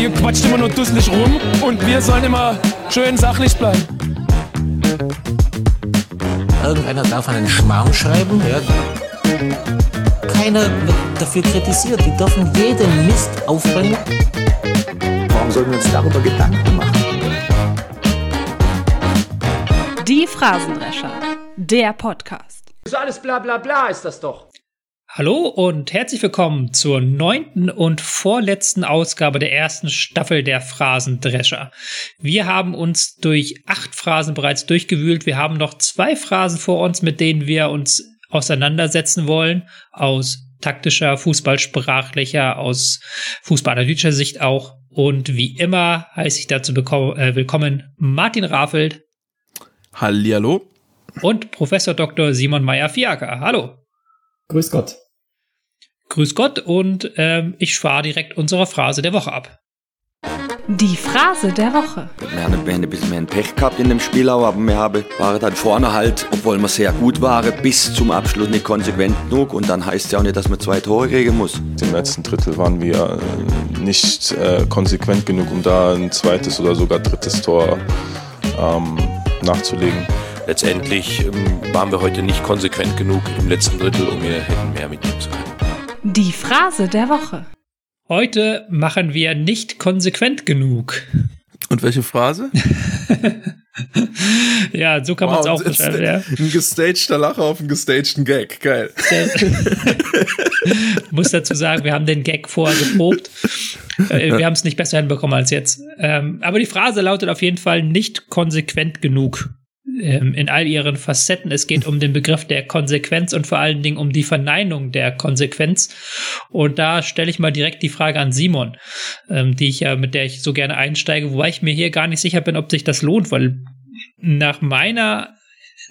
Ihr quatscht immer nur dusselig rum und wir sollen immer schön sachlich bleiben. Irgendeiner darf einen Schmarrn schreiben, ja. Keiner wird dafür kritisiert. Die dürfen jeden Mist aufbringen. Warum sollten wir uns darüber Gedanken machen? Die Phrasendrescher, der Podcast. So alles bla bla bla ist das doch. Hallo und herzlich willkommen zur neunten und vorletzten Ausgabe der ersten Staffel der Phrasendrescher. Wir haben uns durch acht Phrasen bereits durchgewühlt. Wir haben noch zwei Phrasen vor uns, mit denen wir uns auseinandersetzen wollen. Aus taktischer, fußballsprachlicher, aus fußballanalytischer Sicht auch. Und wie immer heiße ich dazu äh, willkommen Martin Rafelt. Hallihallo. Und Professor Dr. Simon Meyer-Fiaker. Hallo. Grüß Gott. Grüß Gott und ähm, ich fahre direkt unsere Phrase der Woche ab. Die Phrase der Woche. Wir haben, ein bisschen mehr Pech gehabt in dem Spiel, aber wir haben, waren dann vorne halt, obwohl wir sehr gut waren, bis zum Abschluss nicht konsequent genug. Und dann heißt es ja auch nicht, dass man zwei Tore kriegen muss. Im letzten Drittel waren wir äh, nicht äh, konsequent genug, um da ein zweites oder sogar drittes Tor ähm, nachzulegen. Letztendlich ähm, waren wir heute nicht konsequent genug im letzten Drittel, um wir hätten mehr mitnehmen zu können. Die Phrase der Woche. Heute machen wir nicht konsequent genug. Und welche Phrase? ja, so kann man es auch beschreiben. Ja. Ein gestagter Lacher auf einen gestagten Gag. Geil. muss dazu sagen, wir haben den Gag vorher geprobt. Äh, wir haben es nicht besser hinbekommen als jetzt. Ähm, aber die Phrase lautet auf jeden Fall nicht konsequent genug ähm, in all ihren Facetten. Es geht um den Begriff der Konsequenz und vor allen Dingen um die Verneinung der Konsequenz. Und da stelle ich mal direkt die Frage an Simon, ähm, die ich ja, mit der ich so gerne einsteige, wobei ich mir hier gar nicht sicher bin, ob sich das lohnt, weil nach meiner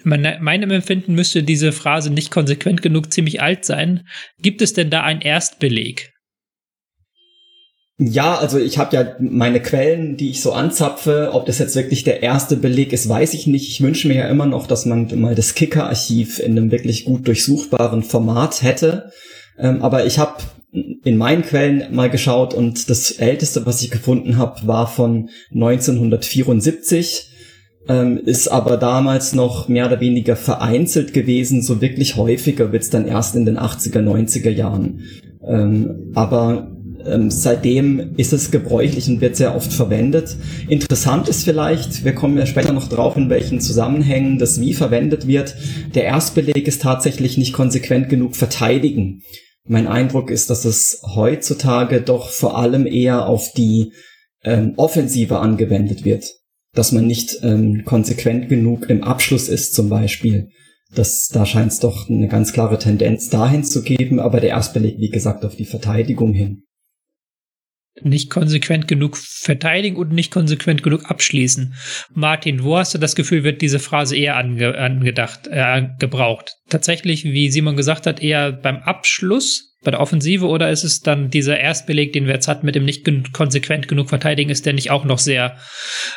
meinem Empfinden müsste diese Phrase nicht konsequent genug ziemlich alt sein. Gibt es denn da einen Erstbeleg? Ja, also ich habe ja meine Quellen, die ich so anzapfe. Ob das jetzt wirklich der erste Beleg ist, weiß ich nicht. Ich wünsche mir ja immer noch, dass man mal das Kicker-Archiv in einem wirklich gut durchsuchbaren Format hätte. Ähm, aber ich habe in meinen Quellen mal geschaut und das älteste, was ich gefunden habe, war von 1974. Ähm, ist aber damals noch mehr oder weniger vereinzelt gewesen. So wirklich häufiger wird's dann erst in den 80er, 90er Jahren. Ähm, aber ähm, seitdem ist es gebräuchlich und wird sehr oft verwendet. Interessant ist vielleicht, wir kommen ja später noch drauf, in welchen Zusammenhängen das wie verwendet wird. Der Erstbeleg ist tatsächlich nicht konsequent genug verteidigen. Mein Eindruck ist, dass es heutzutage doch vor allem eher auf die ähm, Offensive angewendet wird. Dass man nicht ähm, konsequent genug im Abschluss ist zum Beispiel. Das, da scheint es doch eine ganz klare Tendenz dahin zu geben, aber der Erstbeleg, wie gesagt, auf die Verteidigung hin nicht konsequent genug verteidigen und nicht konsequent genug abschließen. Martin, wo hast du das Gefühl, wird diese Phrase eher ange angedacht, äh, gebraucht? Tatsächlich, wie Simon gesagt hat, eher beim Abschluss, bei der Offensive oder ist es dann dieser Erstbeleg, den wir jetzt hatten mit dem nicht konsequent genug verteidigen, ist der nicht auch noch sehr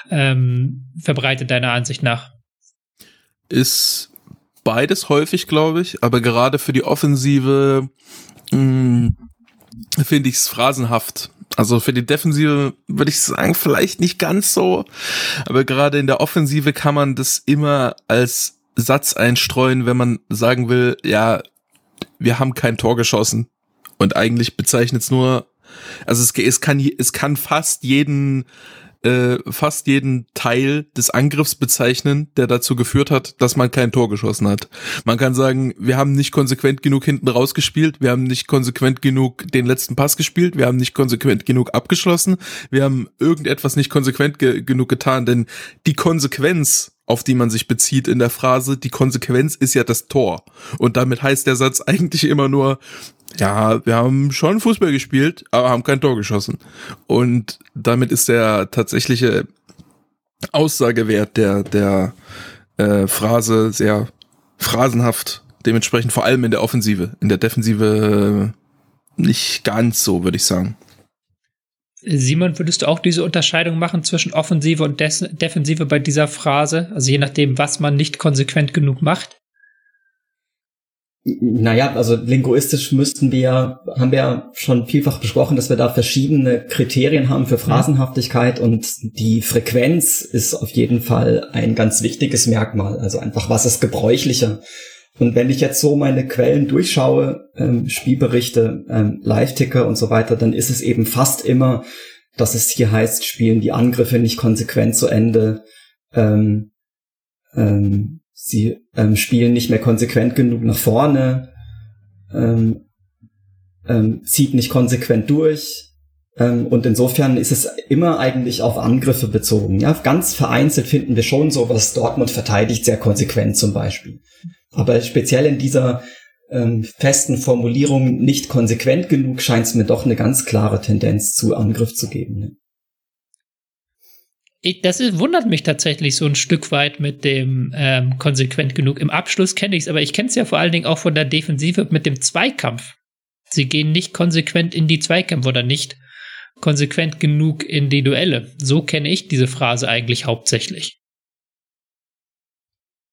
ähm, verbreitet deiner Ansicht nach? Ist beides häufig, glaube ich, aber gerade für die Offensive hm, finde ich es phrasenhaft also für die Defensive würde ich sagen, vielleicht nicht ganz so, aber gerade in der Offensive kann man das immer als Satz einstreuen, wenn man sagen will, ja, wir haben kein Tor geschossen. Und eigentlich bezeichnet es nur, also es, es kann, es kann fast jeden äh, fast jeden Teil des Angriffs bezeichnen, der dazu geführt hat, dass man kein Tor geschossen hat. Man kann sagen, wir haben nicht konsequent genug hinten rausgespielt, wir haben nicht konsequent genug den letzten Pass gespielt, wir haben nicht konsequent genug abgeschlossen, wir haben irgendetwas nicht konsequent ge genug getan, denn die Konsequenz auf die man sich bezieht in der Phrase, die Konsequenz ist ja das Tor. Und damit heißt der Satz eigentlich immer nur, ja, wir haben schon Fußball gespielt, aber haben kein Tor geschossen. Und damit ist der tatsächliche Aussagewert der, der äh, Phrase sehr phrasenhaft. Dementsprechend vor allem in der Offensive. In der Defensive äh, nicht ganz so, würde ich sagen. Simon, würdest du auch diese Unterscheidung machen zwischen Offensive und Des Defensive bei dieser Phrase? Also je nachdem, was man nicht konsequent genug macht? Naja, also linguistisch müssten wir, haben wir ja schon vielfach besprochen, dass wir da verschiedene Kriterien haben für Phrasenhaftigkeit und die Frequenz ist auf jeden Fall ein ganz wichtiges Merkmal. Also einfach, was ist gebräuchlicher? Und wenn ich jetzt so meine Quellen durchschaue, ähm, Spielberichte, ähm, Live-Ticker und so weiter, dann ist es eben fast immer, dass es hier heißt, spielen die Angriffe nicht konsequent zu Ende, ähm, ähm, sie ähm, spielen nicht mehr konsequent genug nach vorne, ähm, ähm, zieht nicht konsequent durch. Ähm, und insofern ist es immer eigentlich auf Angriffe bezogen. Ja, ganz vereinzelt finden wir schon so, was Dortmund verteidigt, sehr konsequent zum Beispiel. Aber speziell in dieser ähm, festen Formulierung nicht konsequent genug scheint es mir doch eine ganz klare Tendenz zu Angriff zu geben. Ne? Ich, das ist, wundert mich tatsächlich so ein Stück weit mit dem ähm, konsequent genug. Im Abschluss kenne ich es, aber ich kenne es ja vor allen Dingen auch von der Defensive mit dem Zweikampf. Sie gehen nicht konsequent in die Zweikämpfe oder nicht konsequent genug in die Duelle. So kenne ich diese Phrase eigentlich hauptsächlich.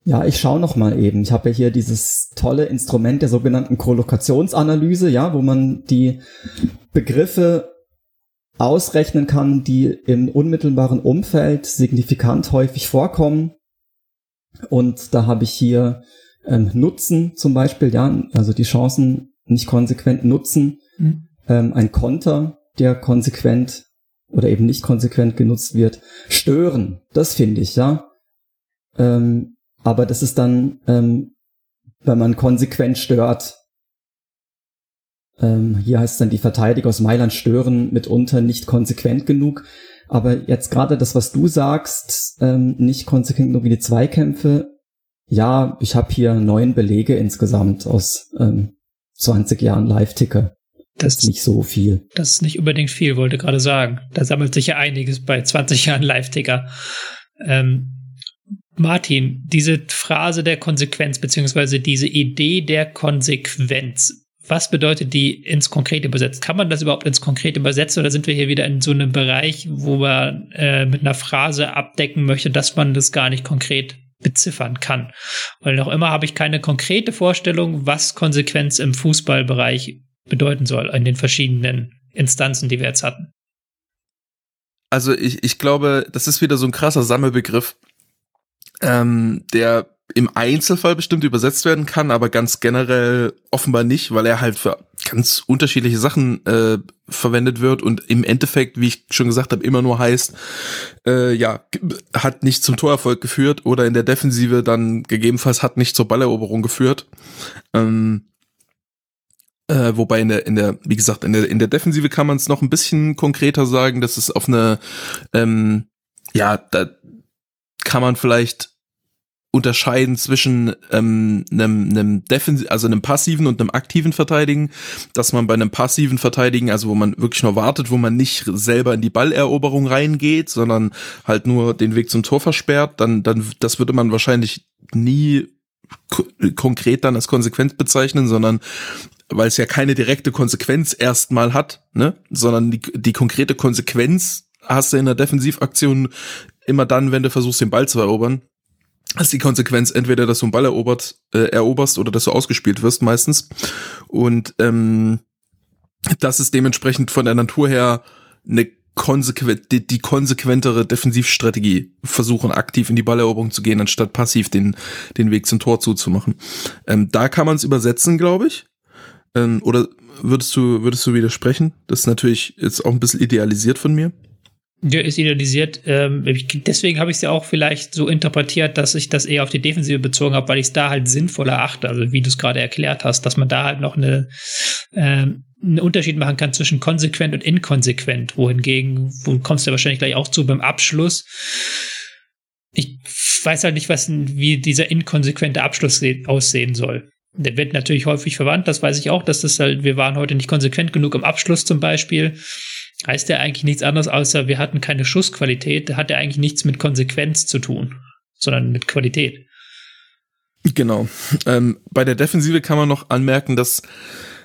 Ja, ich schaue noch mal eben. Ich habe ja hier dieses tolle Instrument der sogenannten Kollokationsanalyse, ja, wo man die Begriffe ausrechnen kann, die im unmittelbaren Umfeld signifikant häufig vorkommen. Und da habe ich hier ähm, Nutzen zum Beispiel, ja, also die Chancen nicht konsequent nutzen, mhm. ähm, ein Konter, der konsequent oder eben nicht konsequent genutzt wird, stören. Das finde ich, ja. Ähm, aber das ist dann, ähm, wenn man konsequent stört. Ähm, hier heißt es dann, die Verteidiger aus Mailand stören mitunter nicht konsequent genug. Aber jetzt gerade das, was du sagst, ähm, nicht konsequent genug wie die Zweikämpfe. Ja, ich habe hier neun Belege insgesamt aus ähm, 20 Jahren Live-Ticker. Das ist nicht so viel. Das ist nicht unbedingt viel, wollte gerade sagen. Da sammelt sich ja einiges bei 20 Jahren Live-Ticker. Ähm, Martin, diese Phrase der Konsequenz, beziehungsweise diese Idee der Konsequenz, was bedeutet die ins Konkrete übersetzt? Kann man das überhaupt ins Konkrete übersetzen oder sind wir hier wieder in so einem Bereich, wo man äh, mit einer Phrase abdecken möchte, dass man das gar nicht konkret beziffern kann? Weil noch immer habe ich keine konkrete Vorstellung, was Konsequenz im Fußballbereich bedeuten soll in den verschiedenen Instanzen, die wir jetzt hatten. Also ich, ich glaube, das ist wieder so ein krasser Sammelbegriff ähm, der im Einzelfall bestimmt übersetzt werden kann, aber ganz generell offenbar nicht, weil er halt für ganz unterschiedliche Sachen äh, verwendet wird und im Endeffekt, wie ich schon gesagt habe, immer nur heißt, äh, ja, hat nicht zum Torerfolg geführt oder in der Defensive dann gegebenenfalls hat nicht zur Balleroberung geführt. Ähm, äh, wobei in der, in der, wie gesagt, in der, in der Defensive kann man es noch ein bisschen konkreter sagen, dass es auf eine, ähm, ja, da kann man vielleicht unterscheiden zwischen ähm, einem, einem defensiv, also einem passiven und einem aktiven Verteidigen, dass man bei einem passiven Verteidigen, also wo man wirklich nur wartet, wo man nicht selber in die Balleroberung reingeht, sondern halt nur den Weg zum Tor versperrt, dann, dann, das würde man wahrscheinlich nie konkret dann als Konsequenz bezeichnen, sondern weil es ja keine direkte Konsequenz erstmal hat, ne, sondern die, die konkrete Konsequenz hast du in der Defensivaktion immer dann, wenn du versuchst, den Ball zu erobern ist die Konsequenz entweder, dass du einen Ball erobert, äh, eroberst oder dass du ausgespielt wirst meistens. Und ähm, das ist dementsprechend von der Natur her eine konsequent, die, die konsequentere Defensivstrategie, versuchen aktiv in die Balleroberung zu gehen, anstatt passiv den, den Weg zum Tor zuzumachen. Ähm, da kann man es übersetzen, glaube ich. Ähm, oder würdest du, würdest du widersprechen? Das ist natürlich jetzt auch ein bisschen idealisiert von mir. Ja, ist idealisiert. Ähm, deswegen habe ich es ja auch vielleicht so interpretiert, dass ich das eher auf die Defensive bezogen habe, weil ich es da halt sinnvoller achte. Also wie du es gerade erklärt hast, dass man da halt noch eine, ähm, einen Unterschied machen kann zwischen konsequent und inkonsequent. Wohingegen, wo kommst du ja wahrscheinlich gleich auch zu beim Abschluss. Ich weiß halt nicht, was, wie dieser inkonsequente Abschluss aussehen soll. Der wird natürlich häufig verwandt, das weiß ich auch, dass das halt, wir waren heute nicht konsequent genug im Abschluss zum Beispiel heißt ja eigentlich nichts anderes, außer wir hatten keine Schussqualität. Da hat ja eigentlich nichts mit Konsequenz zu tun, sondern mit Qualität. Genau. Ähm, bei der Defensive kann man noch anmerken, dass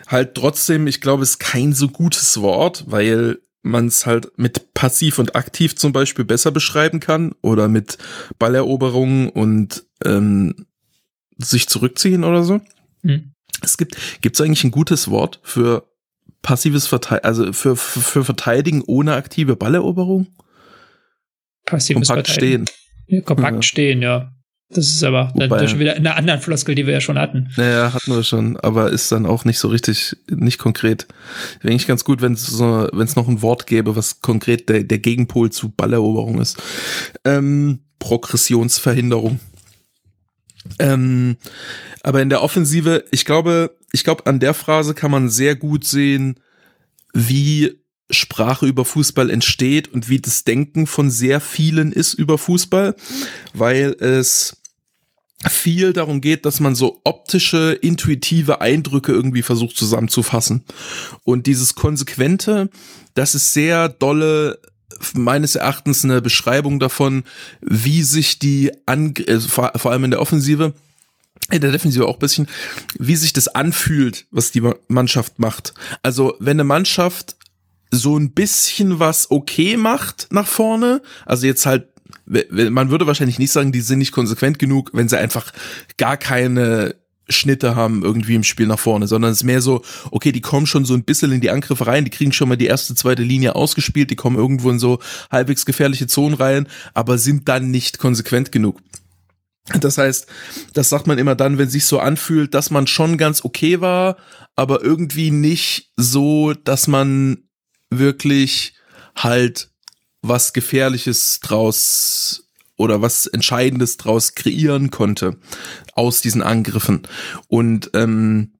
halt trotzdem, ich glaube, es ist kein so gutes Wort, weil man es halt mit passiv und aktiv zum Beispiel besser beschreiben kann oder mit Balleroberung und ähm, sich zurückziehen oder so. Mhm. Es gibt, gibt es eigentlich ein gutes Wort für passives Verteidigen, also für, für, für Verteidigen ohne aktive Balleroberung? Passives Kompakt Verteidigen. Ja, kompakt Ja. stehen, ja. Das ist aber dann Wobei- schon wieder in einer anderen Floskel, die wir ja schon hatten. Naja, hatten wir schon, aber ist dann auch nicht so richtig, nicht konkret. Wäre eigentlich ganz gut, wenn es so, wenn es noch ein Wort gäbe, was konkret der, der Gegenpol zu Balleroberung ist. Ähm, Progressionsverhinderung. Ähm, aber in der Offensive, ich glaube, ich glaube, an der Phrase kann man sehr gut sehen, wie Sprache über Fußball entsteht und wie das Denken von sehr vielen ist über Fußball, weil es viel darum geht, dass man so optische, intuitive Eindrücke irgendwie versucht zusammenzufassen. Und dieses Konsequente, das ist sehr dolle, meines Erachtens eine Beschreibung davon, wie sich die, Ang äh, vor allem in der Offensive, in der Defensive auch bisschen, wie sich das anfühlt, was die Ma- Mannschaft macht. Also wenn eine Mannschaft so ein bisschen was okay macht nach vorne, also jetzt halt man würde wahrscheinlich nicht sagen, die sind nicht konsequent genug, wenn sie einfach gar keine Schnitte haben irgendwie im Spiel nach vorne, sondern es ist mehr so, okay, die kommen schon so ein bisschen in die Angriffe rein, die kriegen schon mal die erste, zweite Linie ausgespielt, die kommen irgendwo in so halbwegs gefährliche Zonen rein, aber sind dann nicht konsequent genug. Das heißt, das sagt man immer dann, wenn sich so anfühlt, dass man schon ganz okay war, aber irgendwie nicht so, dass man wirklich halt was Gefährliches draus oder was Entscheidendes draus kreieren konnte aus diesen Angriffen. Und ähm,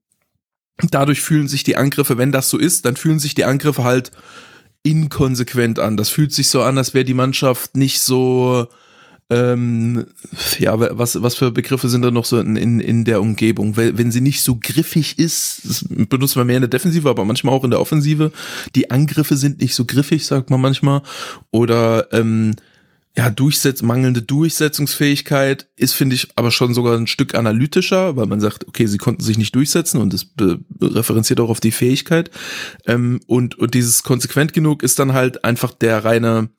dadurch fühlen sich die Angriffe, wenn das so ist, dann fühlen sich die Angriffe halt inkonsequent an. Das fühlt sich so an, als wäre die Mannschaft nicht so ähm, ja, was, was für Begriffe sind da noch so in, in, in der Umgebung? Wenn, wenn sie nicht so griffig ist, benutzt man mehr in der Defensive, aber manchmal auch in der Offensive. Die Angriffe sind nicht so griffig, sagt man manchmal. Oder ähm, ja, Durchsetz, mangelnde Durchsetzungsfähigkeit ist, finde ich, aber schon sogar ein Stück analytischer, weil man sagt, okay, sie konnten sich nicht durchsetzen und das referenziert auch auf die Fähigkeit. Ähm, und, und dieses konsequent genug ist dann halt einfach der reine,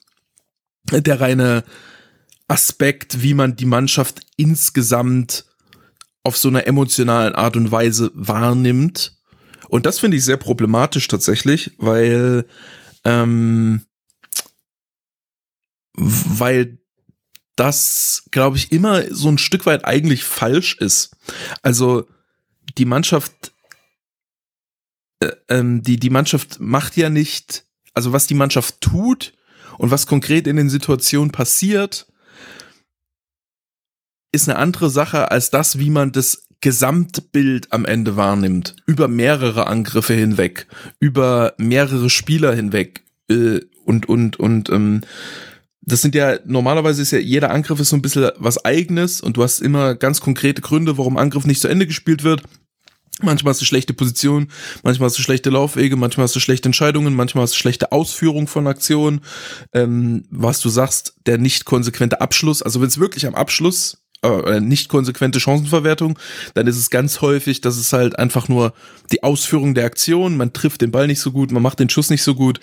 der reine Aspekt, wie man die Mannschaft insgesamt auf so einer emotionalen Art und Weise wahrnimmt. Und das finde ich sehr problematisch tatsächlich, weil, ähm, weil das, glaube ich, immer so ein Stück weit eigentlich falsch ist. Also die Mannschaft, äh, ähm, die, die Mannschaft macht ja nicht, also was die Mannschaft tut und was konkret in den Situationen passiert, ist eine andere Sache als das, wie man das Gesamtbild am Ende wahrnimmt. Über mehrere Angriffe hinweg, über mehrere Spieler hinweg äh, und, und, und, ähm, das sind ja, normalerweise ist ja jeder Angriff ist so ein bisschen was eigenes und du hast immer ganz konkrete Gründe, warum Angriff nicht zu Ende gespielt wird. Manchmal hast du schlechte Position, manchmal hast du schlechte Laufwege, manchmal hast du schlechte Entscheidungen, manchmal hast du schlechte Ausführung von Aktionen. Ähm, was du sagst, der nicht konsequente Abschluss, also wenn es wirklich am Abschluss äh, nicht konsequente Chancenverwertung, dann ist es ganz häufig, dass es halt einfach nur die Ausführung der Aktion, man trifft den Ball nicht so gut, man macht den Schuss nicht so gut,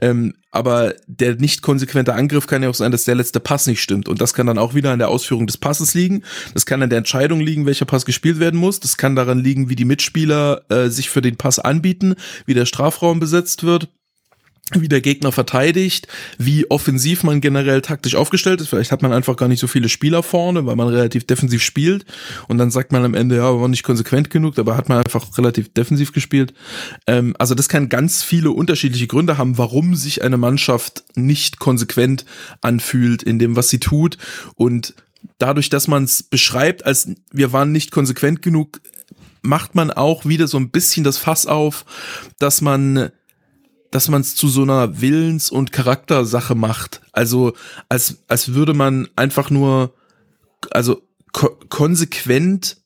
ähm, aber der nicht konsequente Angriff kann ja auch sein, dass der letzte Pass nicht stimmt. Und das kann dann auch wieder an der Ausführung des Passes liegen, das kann an der Entscheidung liegen, welcher Pass gespielt werden muss, das kann daran liegen, wie die Mitspieler äh, sich für den Pass anbieten, wie der Strafraum besetzt wird wie der Gegner verteidigt, wie offensiv man generell taktisch aufgestellt ist. Vielleicht hat man einfach gar nicht so viele Spieler vorne, weil man relativ defensiv spielt. Und dann sagt man am Ende, ja, waren nicht konsequent genug, dabei hat man einfach relativ defensiv gespielt. Ähm, also das kann ganz viele unterschiedliche Gründe haben, warum sich eine Mannschaft nicht konsequent anfühlt in dem, was sie tut. Und dadurch, dass man es beschreibt, als wir waren nicht konsequent genug, macht man auch wieder so ein bisschen das Fass auf, dass man dass man es zu so einer Willens- und Charaktersache macht. Also als, als würde man einfach nur, also ko konsequent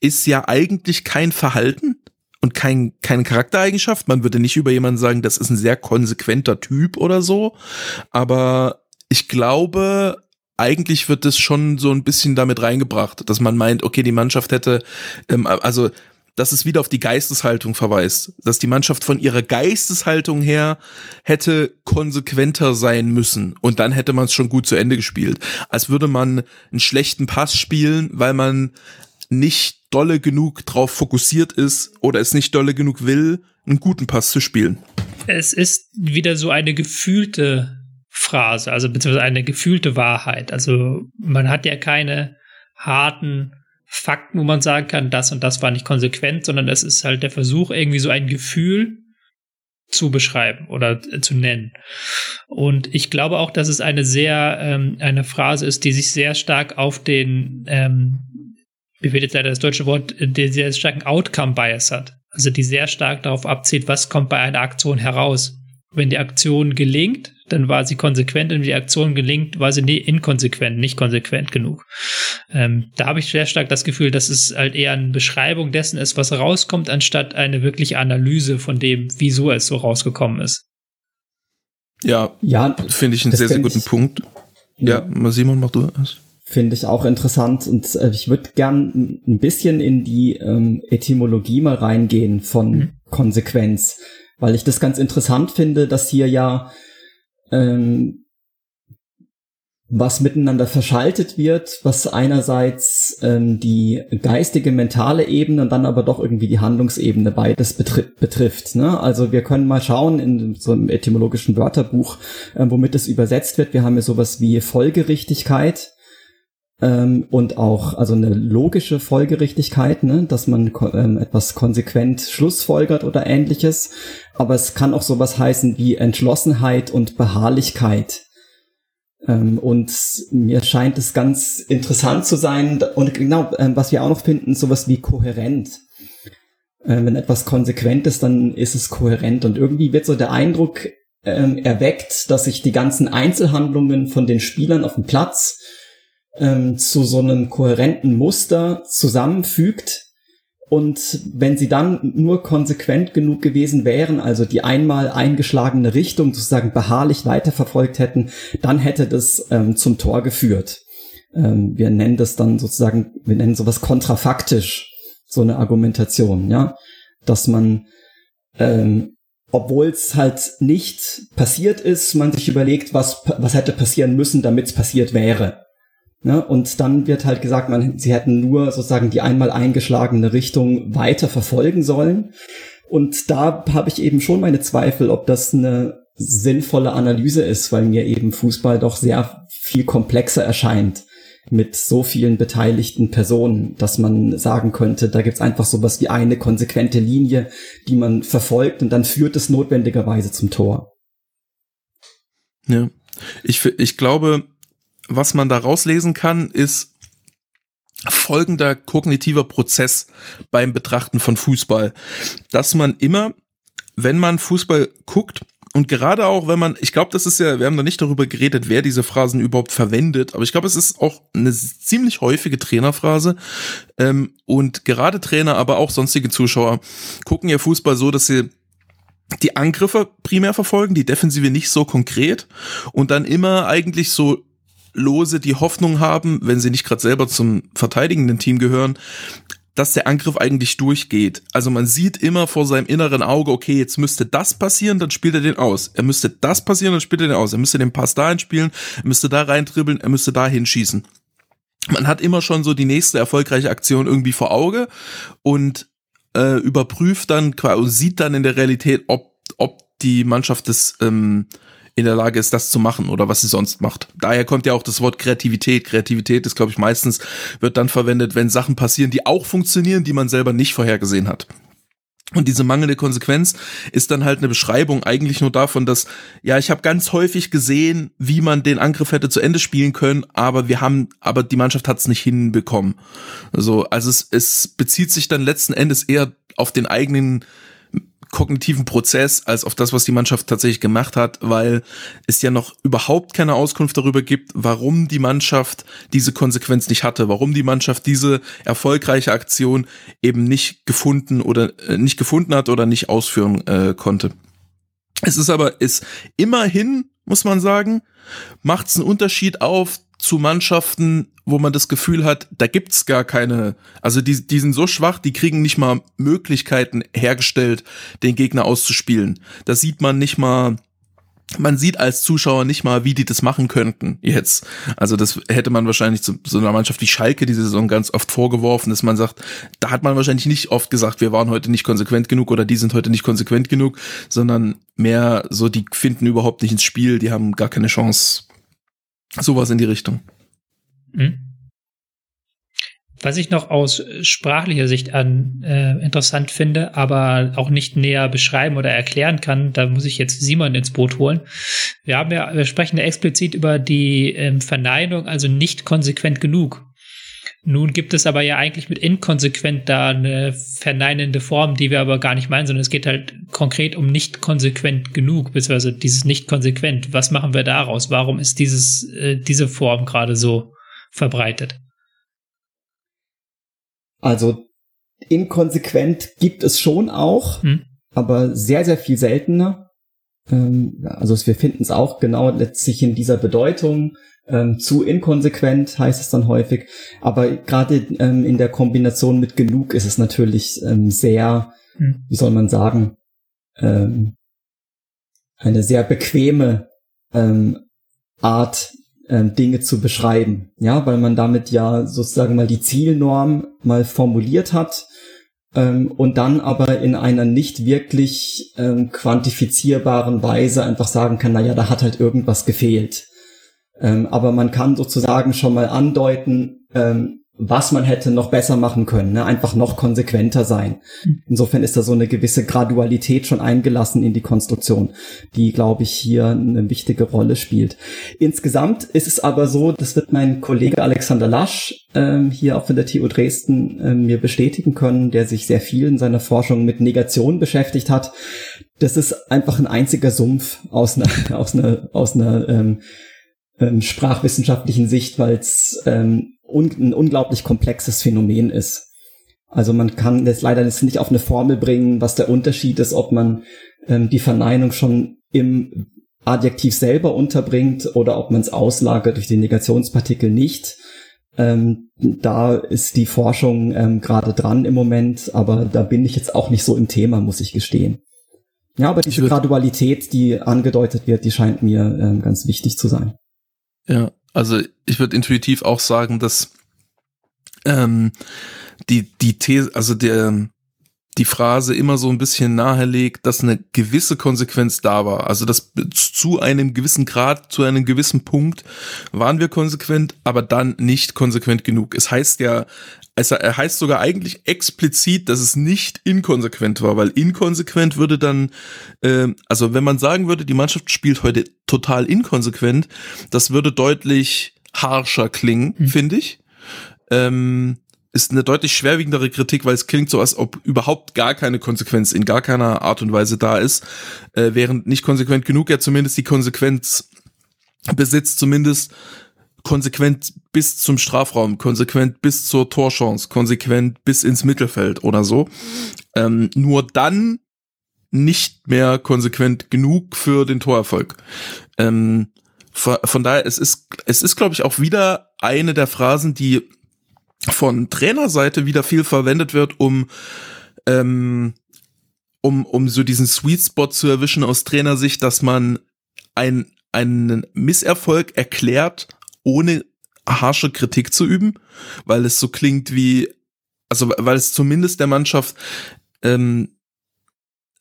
ist ja eigentlich kein Verhalten und kein, keine Charaktereigenschaft. Man würde nicht über jemanden sagen, das ist ein sehr konsequenter Typ oder so. Aber ich glaube, eigentlich wird das schon so ein bisschen damit reingebracht, dass man meint, okay, die Mannschaft hätte, ähm, also dass es wieder auf die Geisteshaltung verweist, dass die Mannschaft von ihrer Geisteshaltung her hätte konsequenter sein müssen und dann hätte man es schon gut zu Ende gespielt, als würde man einen schlechten Pass spielen, weil man nicht dolle genug drauf fokussiert ist oder es nicht dolle genug will, einen guten Pass zu spielen. Es ist wieder so eine gefühlte Phrase, also beziehungsweise eine gefühlte Wahrheit. Also man hat ja keine harten Fakten, wo man sagen kann, das und das war nicht konsequent, sondern es ist halt der Versuch, irgendwie so ein Gefühl zu beschreiben oder äh, zu nennen. Und ich glaube auch, dass es eine sehr, ähm, eine Phrase ist, die sich sehr stark auf den, ähm, mir fehlt jetzt leider das deutsche Wort, den sehr starken Outcome-Bias hat. Also die sehr stark darauf abzieht, was kommt bei einer Aktion heraus. Wenn die Aktion gelingt, dann war sie konsequent und wenn die Aktion gelingt, war sie nie inkonsequent, nicht konsequent genug. Ähm, da habe ich sehr stark das Gefühl, dass es halt eher eine Beschreibung dessen ist, was rauskommt, anstatt eine wirkliche Analyse von dem, wieso es so rausgekommen ist. Ja, Ja, finde ich einen sehr, sehr guten ich- Punkt. Ja, Simon, mach du das. Finde ich auch interessant und äh, ich würde gern ein bisschen in die ähm, Etymologie mal reingehen von Mhm. Konsequenz, weil ich das ganz interessant finde, dass hier ja ähm, was miteinander verschaltet wird, was einerseits ähm, die geistige, mentale Ebene und dann aber doch irgendwie die Handlungsebene beides betri betrifft. Ne? Also wir können mal schauen in so einem etymologischen Wörterbuch, ähm, womit es übersetzt wird. Wir haben hier sowas wie Folgerichtigkeit ähm, und auch also eine logische Folgerichtigkeit, ne? dass man ähm, etwas konsequent schlussfolgert oder ähnliches. Aber es kann auch sowas heißen wie Entschlossenheit und Beharrlichkeit. Ähm, und mir scheint es ganz interessant zu sein und genau, ähm, was wir auch noch finden, sowas wie kohärent. Ähm, wenn etwas konsequent ist, dann ist es kohärent und irgendwie wird so der Eindruck ähm, erweckt, dass sich die ganzen Einzelhandlungen von den Spielern auf dem Platz ähm, zu so einem kohärenten Muster zusammenfügt. Und wenn sie dann nur konsequent genug gewesen wären, also die einmal eingeschlagene Richtung sozusagen beharrlich weiterverfolgt hätten, dann hätte das ähm, zum Tor geführt. Ähm, wir nennen das dann sozusagen, wir nennen sowas kontrafaktisch, so eine Argumentation, ja, dass man, ähm, obwohl es halt nicht passiert ist, man sich überlegt, was, was hätte passieren müssen, damit es passiert wäre. Ne? Und dann wird halt gesagt, man, sie hätten nur sozusagen die einmal eingeschlagene Richtung weiter verfolgen sollen. Und da habe ich eben schon meine Zweifel, ob das eine sinnvolle Analyse ist, weil mir eben Fußball doch sehr viel komplexer erscheint mit so vielen beteiligten Personen, dass man sagen könnte, da gibt's einfach sowas wie eine konsequente Linie, die man verfolgt und dann führt es notwendigerweise zum Tor. Ja. Ich, ich glaube, was man da rauslesen kann, ist folgender kognitiver Prozess beim Betrachten von Fußball. Dass man immer, wenn man Fußball guckt, und gerade auch, wenn man, ich glaube, das ist ja, wir haben noch nicht darüber geredet, wer diese Phrasen überhaupt verwendet, aber ich glaube, es ist auch eine ziemlich häufige Trainerphrase. Ähm, und gerade Trainer, aber auch sonstige Zuschauer gucken ja Fußball so, dass sie die Angriffe primär verfolgen, die Defensive nicht so konkret und dann immer eigentlich so lose die Hoffnung haben, wenn sie nicht gerade selber zum verteidigenden Team gehören, dass der Angriff eigentlich durchgeht. Also man sieht immer vor seinem inneren Auge, okay, jetzt müsste das passieren, dann spielt er den aus. Er müsste das passieren, dann spielt er den aus. Er müsste den Pass dahin spielen, er müsste da reindribbeln, er müsste da hinschießen. Man hat immer schon so die nächste erfolgreiche Aktion irgendwie vor Auge und äh, überprüft dann sieht dann in der Realität, ob, ob die Mannschaft das ähm, in der Lage ist, das zu machen oder was sie sonst macht. Daher kommt ja auch das Wort Kreativität. Kreativität ist, glaube ich, meistens wird dann verwendet, wenn Sachen passieren, die auch funktionieren, die man selber nicht vorhergesehen hat. Und diese mangelnde Konsequenz ist dann halt eine Beschreibung eigentlich nur davon, dass, ja, ich habe ganz häufig gesehen, wie man den Angriff hätte zu Ende spielen können, aber wir haben, aber die Mannschaft hat es nicht hinbekommen. Also, also es, es bezieht sich dann letzten Endes eher auf den eigenen kognitiven Prozess als auf das, was die Mannschaft tatsächlich gemacht hat, weil es ja noch überhaupt keine Auskunft darüber gibt, warum die Mannschaft diese Konsequenz nicht hatte, warum die Mannschaft diese erfolgreiche Aktion eben nicht gefunden oder äh, nicht gefunden hat oder nicht ausführen äh, konnte. Es ist aber, ist immerhin, muss man sagen, macht es einen Unterschied auf zu Mannschaften, wo man das Gefühl hat, da gibt's gar keine, also die, die sind so schwach, die kriegen nicht mal Möglichkeiten hergestellt, den Gegner auszuspielen. Da sieht man nicht mal man sieht als Zuschauer nicht mal, wie die das machen könnten jetzt. Also das hätte man wahrscheinlich zu so einer Mannschaft wie Schalke diese Saison ganz oft vorgeworfen, dass man sagt, da hat man wahrscheinlich nicht oft gesagt, wir waren heute nicht konsequent genug oder die sind heute nicht konsequent genug, sondern mehr so, die finden überhaupt nicht ins Spiel, die haben gar keine Chance. Sowas in die Richtung. Mhm. Was ich noch aus sprachlicher Sicht an äh, interessant finde, aber auch nicht näher beschreiben oder erklären kann, da muss ich jetzt Simon ins Boot holen. Wir haben ja, wir sprechen ja explizit über die ähm, Verneinung, also nicht konsequent genug. Nun gibt es aber ja eigentlich mit inkonsequent da eine verneinende Form, die wir aber gar nicht meinen, sondern es geht halt konkret um nicht konsequent genug, beziehungsweise dieses nicht konsequent. Was machen wir daraus? Warum ist dieses, äh, diese Form gerade so verbreitet? Also inkonsequent gibt es schon auch, hm. aber sehr, sehr viel seltener. Ähm, also wir finden es auch genau letztlich in dieser Bedeutung. Ähm, zu inkonsequent heißt es dann häufig. Aber gerade ähm, in der Kombination mit genug ist es natürlich ähm, sehr, hm. wie soll man sagen, ähm, eine sehr bequeme ähm, Art Dinge zu beschreiben. Ja, weil man damit ja sozusagen mal die Zielnorm mal formuliert hat ähm, und dann aber in einer nicht wirklich ähm, quantifizierbaren Weise einfach sagen kann, na ja, da hat halt irgendwas gefehlt. Ähm, aber man kann sozusagen schon mal andeuten, ähm, was man hätte noch besser machen können, ne? einfach noch konsequenter sein. Hm. Insofern ist da so eine gewisse Gradualität schon eingelassen in die Konstruktion, die, glaube ich, hier eine wichtige Rolle spielt. Insgesamt ist es aber so, das wird mein Kollege Alexander Lasch ähm, hier auch von der TU Dresden ähm, mir bestätigen können, der sich sehr viel in seiner Forschung mit Negation beschäftigt hat. Das ist einfach ein einziger Sumpf aus einer, aus einer, aus einer ähm, ähm, sprachwissenschaftlichen Sicht, weil es ähm, un ein unglaublich komplexes Phänomen ist. Also man kann das leider nicht auf eine Formel bringen, was der Unterschied ist, ob man ähm, die Verneinung schon im Adjektiv selber unterbringt oder ob man es auslagert durch die Negationspartikel nicht. Ähm, da ist die Forschung ähm, gerade dran im Moment, aber da bin ich jetzt auch nicht so im Thema, muss ich gestehen. Ja, aber diese Gradualität, die angedeutet wird, die scheint mir ähm, ganz wichtig zu sein. Ja, also ich würde intuitiv auch sagen, dass ähm, die, die These, also der, die Phrase immer so ein bisschen nahelegt, dass eine gewisse Konsequenz da war. Also dass zu einem gewissen Grad, zu einem gewissen Punkt waren wir konsequent, aber dann nicht konsequent genug. Es heißt ja es heißt sogar eigentlich explizit, dass es nicht inkonsequent war, weil inkonsequent würde dann, äh, also wenn man sagen würde, die Mannschaft spielt heute total inkonsequent, das würde deutlich harscher klingen, mhm. finde ich. Ähm, ist eine deutlich schwerwiegendere Kritik, weil es klingt so, als ob überhaupt gar keine Konsequenz in gar keiner Art und Weise da ist, äh, während nicht konsequent genug ja zumindest die Konsequenz besitzt, zumindest konsequent bis zum Strafraum, konsequent bis zur Torchance, konsequent bis ins Mittelfeld oder so. Ähm, nur dann nicht mehr konsequent genug für den Torerfolg. Ähm, von, daher, es ist, es ist, glaube ich, auch wieder eine der Phrasen, die von Trainerseite wieder viel verwendet wird, um ähm, um, um so diesen Sweet Spot zu erwischen aus Trainersicht, dass man ein, einen Misserfolg erklärt ohne harsche Kritik zu üben, weil es so klingt wie, also weil es zumindest der Mannschaft ähm,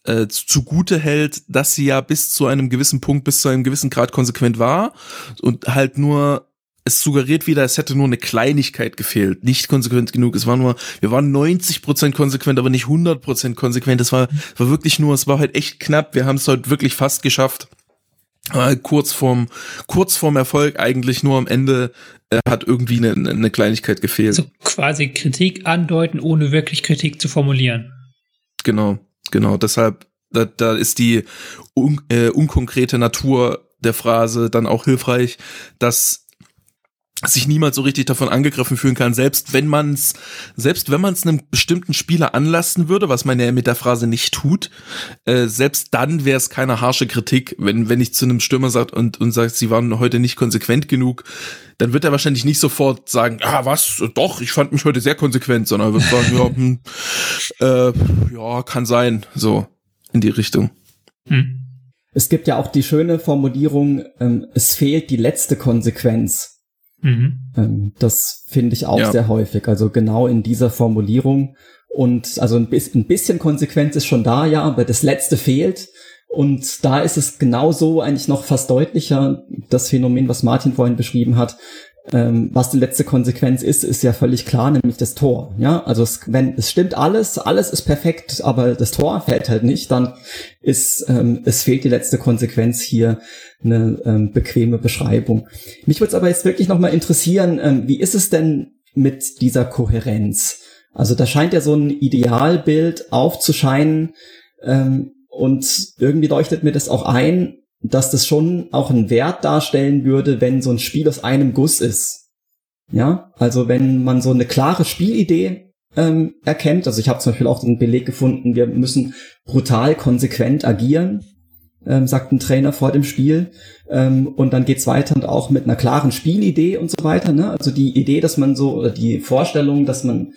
äh, zugute hält, dass sie ja bis zu einem gewissen Punkt, bis zu einem gewissen Grad konsequent war und halt nur es suggeriert wieder, es hätte nur eine Kleinigkeit gefehlt, nicht konsequent genug. Es war nur, wir waren 90 Prozent konsequent, aber nicht 100 Prozent konsequent. Es war, war wirklich nur, es war halt echt knapp. Wir haben es halt wirklich fast geschafft kurz vorm, kurz vorm Erfolg eigentlich nur am Ende äh, hat irgendwie eine, eine Kleinigkeit gefehlt. So quasi Kritik andeuten, ohne wirklich Kritik zu formulieren. Genau, genau. Deshalb, da, da ist die un, äh, unkonkrete Natur der Phrase dann auch hilfreich, dass sich niemand so richtig davon angegriffen fühlen kann, selbst wenn man es, selbst wenn man es einem bestimmten Spieler anlassen würde, was man ja mit der Phrase nicht tut, äh, selbst dann wäre es keine harsche Kritik, wenn wenn ich zu einem Stürmer sagt und und sagt, sie waren heute nicht konsequent genug, dann wird er wahrscheinlich nicht sofort sagen, ah was, doch, ich fand mich heute sehr konsequent, sondern er wird sagen, ja, hm, äh, ja, kann sein, so in die Richtung. Hm. es gibt ja auch die schöne Formulierung, ähm, es fehlt die letzte Konsequenz. Mhm. Ähm, das finde ich auch Ja. sehr häufig. Also genau in dieser Formulierung. Und also ein bisschen, ein bisschen Konsequenz ist schon da, ja, aber das letzte fehlt. Und da ist es genauso eigentlich noch fast deutlicher, das Phänomen, was Martin vorhin beschrieben hat. Ähm, was die letzte Konsequenz ist, ist ja völlig klar, nämlich das Tor. Ja, also es, wenn es stimmt alles, alles ist perfekt, aber das Tor fällt halt nicht, dann ist ähm, es fehlt die letzte Konsequenz hier eine ähm, bequeme Beschreibung. Mich würde es aber jetzt wirklich noch mal interessieren, ähm, wie ist es denn mit dieser Kohärenz? Also da scheint ja so ein Idealbild aufzuscheinen ähm, und irgendwie leuchtet mir das auch ein, dass das schon auch einen Wert darstellen würde, wenn so ein Spiel aus einem Guss ist. Ja, also wenn man so eine klare Spielidee ähm, erkennt, also ich habe zum Beispiel auch den Beleg gefunden, wir müssen brutal konsequent agieren, ähm, sagt ein Trainer vor dem Spiel. Ähm, und dann geht's weiter und auch mit einer klaren Spielidee und so weiter. Ne? Also die Idee, dass man so, oder die Vorstellung, dass man,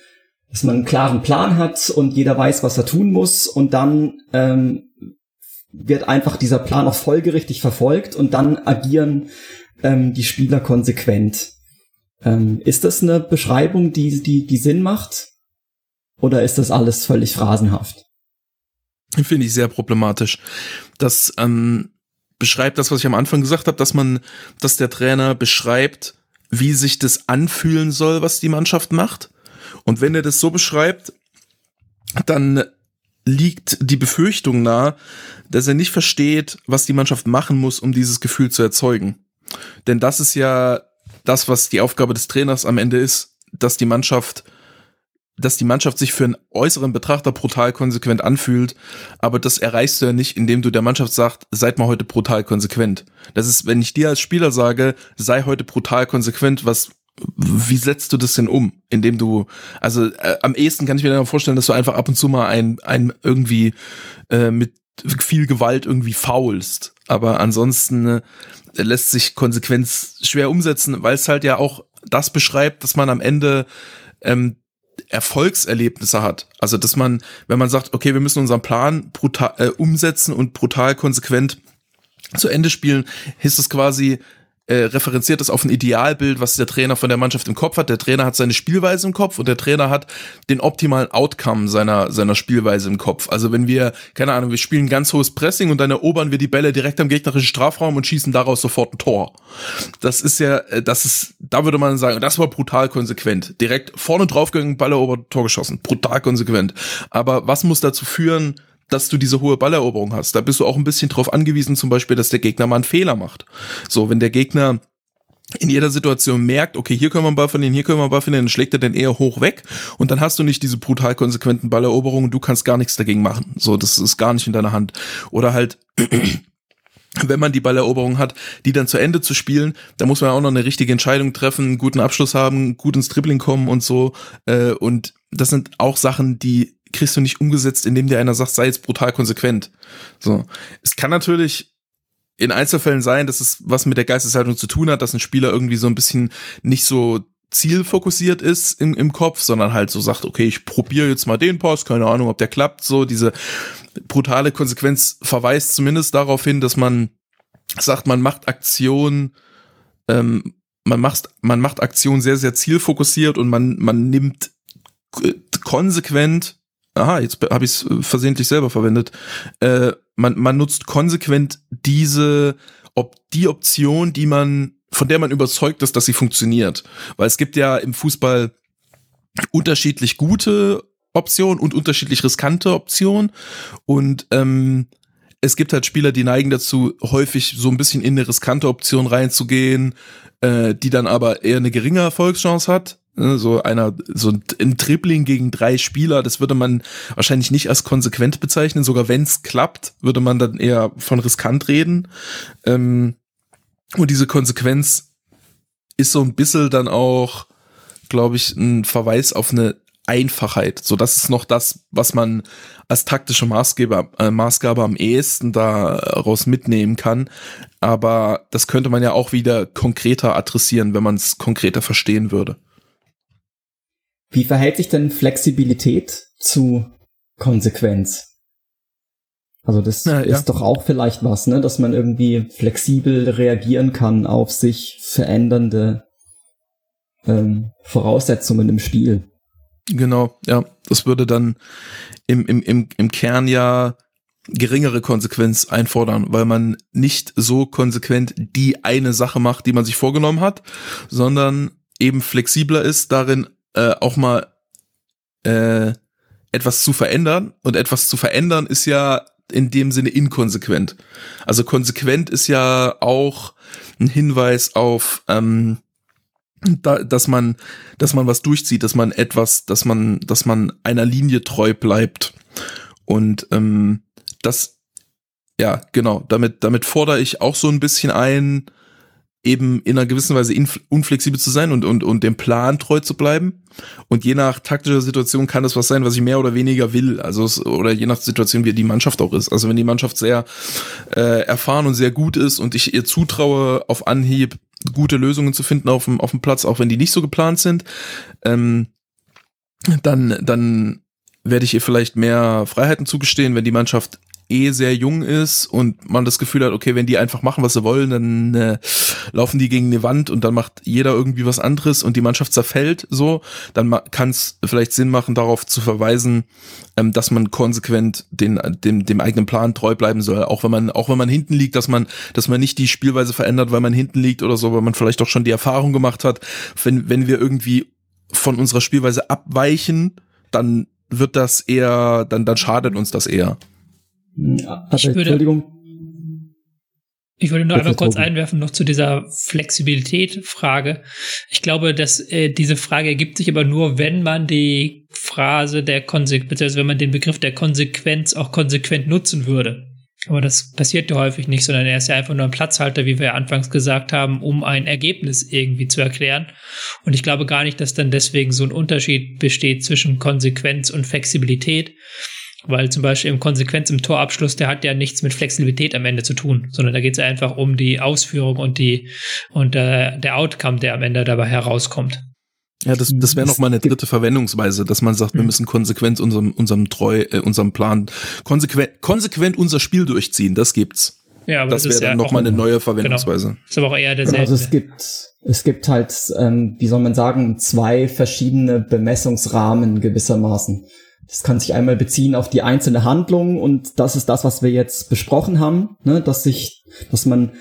dass man einen klaren Plan hat und jeder weiß, was er tun muss und dann ähm, wird einfach dieser Plan auch folgerichtig verfolgt und dann agieren ähm, die Spieler konsequent. Ähm, ist das eine Beschreibung, die, die, die Sinn macht? Oder ist das alles völlig phrasenhaft? Finde ich sehr problematisch. Das ähm, beschreibt das, was ich am Anfang gesagt habe, dass man, dass der Trainer beschreibt, wie sich das anfühlen soll, was die Mannschaft macht. Und wenn er das so beschreibt, dann liegt die Befürchtung nahe, dass er nicht versteht, was die Mannschaft machen muss, um dieses Gefühl zu erzeugen. Denn das ist ja das, was die Aufgabe des Trainers am Ende ist, dass die Mannschaft dass die Mannschaft sich für einen äußeren Betrachter brutal konsequent anfühlt, aber das erreichst du ja nicht, indem du der Mannschaft sagst, seid mal heute brutal konsequent. Das ist, wenn ich dir als Spieler sage, sei heute brutal konsequent, was wie setzt du das denn um? Indem du, also äh, am ehesten kann ich mir dann vorstellen, dass du einfach ab und zu mal ein, ein irgendwie äh, mit viel Gewalt irgendwie faulst. Aber ansonsten äh, lässt sich Konsequenz schwer umsetzen, weil es halt ja auch das beschreibt, dass man am Ende ähm, Erfolgserlebnisse hat. Also, dass man, wenn man sagt, okay, wir müssen unseren Plan brutal, äh, umsetzen und brutal konsequent zu Ende spielen, ist es quasi äh, referenziert es auf ein Idealbild, was der Trainer von der Mannschaft im Kopf hat. Der Trainer hat seine Spielweise im Kopf und der Trainer hat den optimalen Outcome seiner, seiner Spielweise im Kopf. Also wenn wir, keine Ahnung, wir spielen ganz hohes Pressing und dann erobern wir die Bälle direkt am gegnerischen Strafraum und schießen daraus sofort ein Tor. Das ist ja, äh, das ist, da würde man sagen, das war brutal konsequent. Direkt vorne draufgegangen, Ball erobert, Tor geschossen. Brutal konsequent. Aber was muss dazu führen, dass du diese hohe Balleroberung hast. Da bist du auch ein bisschen drauf angewiesen, zum Beispiel, dass der Gegner mal einen Fehler macht. So, wenn der Gegner in jeder Situation merkt, okay, hier können wir einen Ball verlieren, hier können wir einen Ball verlieren, dann schlägt er den eher hoch weg und dann hast du nicht diese brutal konsequenten Balleroberungen, du kannst gar nichts dagegen machen. So, das ist gar nicht in deiner Hand. Oder halt, wenn man die Balleroberung hat, die dann zu Ende zu spielen, da muss man auch noch eine richtige Entscheidung treffen, einen guten Abschluss haben, gut ins Dribbling kommen und so. Äh, und das sind auch Sachen, die kriegst du nicht umgesetzt, indem dir einer sagt, sei jetzt brutal konsequent. So. Es kann natürlich in Einzelfällen sein, dass es was mit der Geisteshaltung zu tun hat, dass ein Spieler irgendwie so ein bisschen nicht so zielfokussiert ist im, im Kopf, sondern halt so sagt, okay, ich probiere jetzt mal den Pass, keine Ahnung, ob der klappt. So diese brutale Konsequenz verweist zumindest darauf hin, dass man sagt, man macht Aktion, ähm, man macht, man macht Aktion sehr, sehr zielfokussiert und man, man nimmt konsequent, aha, jetzt habe ich es versehentlich selber verwendet, äh, man, man nutzt konsequent diese, ob die Option, die man, von der man überzeugt ist, dass sie funktioniert. Weil es gibt ja im Fußball unterschiedlich gute Optionen und unterschiedlich riskante Optionen. Und ähm, es gibt halt Spieler, die neigen dazu, häufig so ein bisschen in eine riskante Option reinzugehen, äh, die dann aber eher eine geringe Erfolgschance hat. So einer, so ein Dribbling gegen drei Spieler, das würde man wahrscheinlich nicht als konsequent bezeichnen. Sogar wenn es klappt, würde man dann eher von riskant reden. Ähm, und diese Konsequenz ist so ein bisschen dann auch, glaube ich, ein Verweis auf eine Einfachheit. So, das ist noch das, was man als taktische Maßgabe, äh, Maßgabe am ehesten daraus mitnehmen kann. Aber das könnte man ja auch wieder konkreter adressieren, wenn man es konkreter verstehen würde. Wie verhält sich denn Flexibilität zu Konsequenz? Also das Ja, ja. ist doch auch vielleicht was, ne, dass man irgendwie flexibel reagieren kann auf sich verändernde ähm, Voraussetzungen im Spiel. Genau, ja. Das würde dann im, im, im, im Kern ja geringere Konsequenz einfordern, weil man nicht so konsequent die eine Sache macht, die man sich vorgenommen hat, sondern eben flexibler ist, darin äh, auch mal äh, etwas zu verändern. Und etwas zu verändern ist ja in dem Sinne inkonsequent. Also konsequent ist ja auch ein Hinweis auf ähm, da, dass man, dass man was durchzieht, dass man etwas, dass man, dass man einer Linie treu bleibt. Und ähm, das, ja, genau, damit, damit fordere ich auch so ein bisschen ein, eben in einer gewissen Weise unflexibel zu sein und, und, und dem Plan treu zu bleiben. Und je nach taktischer Situation kann das was sein, was ich mehr oder weniger will. Also es, oder je nach Situation, wie die Mannschaft auch ist. Also wenn die Mannschaft sehr äh, erfahren und sehr gut ist und ich ihr zutraue, auf Anhieb gute Lösungen zu finden auf dem, auf dem Platz, auch wenn die nicht so geplant sind, ähm, dann, dann werde ich ihr vielleicht mehr Freiheiten zugestehen, wenn die Mannschaft eh sehr jung ist und man das Gefühl hat, okay, wenn die einfach machen, was sie wollen, dann äh, laufen die gegen eine Wand und dann macht jeder irgendwie was anderes und die Mannschaft zerfällt so, dann kann es vielleicht Sinn machen, darauf zu verweisen, ähm, dass man konsequent den, dem, dem eigenen Plan treu bleiben soll, auch wenn man, auch wenn man hinten liegt, dass man, dass man nicht die Spielweise verändert, weil man hinten liegt oder so, weil man vielleicht auch schon die Erfahrung gemacht hat, wenn, wenn wir irgendwie von unserer Spielweise abweichen, dann wird das eher, dann, dann schadet uns das eher. Also, Ich würde- Entschuldigung. Ich würde nur einmal kurz Tobi. einwerfen noch zu dieser Flexibilität-Frage. Ich glaube, dass äh, diese Frage ergibt sich aber nur, wenn man die Phrase der Konsequenz, beziehungsweise wenn man den Begriff der Konsequenz auch konsequent nutzen würde. Aber das passiert ja häufig nicht, sondern er ist ja einfach nur ein Platzhalter, wie wir anfangs gesagt haben, um ein Ergebnis irgendwie zu erklären. Und ich glaube gar nicht, dass dann deswegen so ein Unterschied besteht zwischen Konsequenz und Flexibilität. Weil zum Beispiel im Konsequenz im Torabschluss, der hat ja nichts mit Flexibilität am Ende zu tun, sondern da geht es einfach um die Ausführung und die und äh, der Outcome, der am Ende dabei herauskommt. Ja, das, das wäre noch mal eine dritte Verwendungsweise, dass man sagt, wir müssen konsequent unserem, unserem treu, äh, unserem Plan, konsequent, konsequent unser Spiel durchziehen. Das gibt's. Ja, aber das das ist wäre dann ja noch mal auch- eine neue Verwendungsweise. Genau. Ist aber auch eher der Also es gibt, es gibt halt, ähm, wie soll man sagen, zwei verschiedene Bemessungsrahmen gewissermaßen. Das kann sich einmal beziehen auf die einzelne Handlung und das ist das, was wir jetzt besprochen haben, ne? dass sich, dass man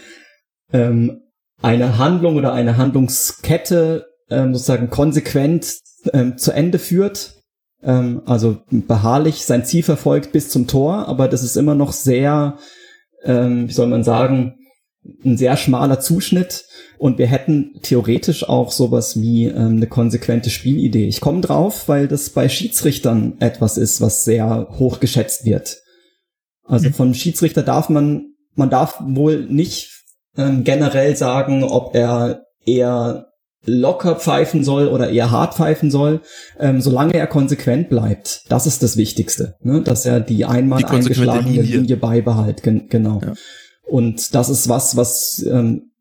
ähm, eine Handlung oder eine Handlungskette ähm, sozusagen konsequent ähm, zu Ende führt, ähm, also beharrlich sein Ziel verfolgt bis zum Tor, aber das ist immer noch sehr, ähm, wie soll man sagen, ein sehr schmaler Zuschnitt und wir hätten theoretisch auch sowas wie ähm, eine konsequente Spielidee. Ich komme drauf, weil das bei Schiedsrichtern etwas ist, was sehr hoch geschätzt wird. Also von Schiedsrichter darf man, man darf wohl nicht ähm, generell sagen, ob er eher locker pfeifen soll oder eher hart pfeifen soll, ähm, solange er konsequent bleibt. Das ist das Wichtigste, ne? dass er die einmal Die eingeschlagene Linie. Linie, beibehält. Gen genau. Ja. Und das ist was, was ähm,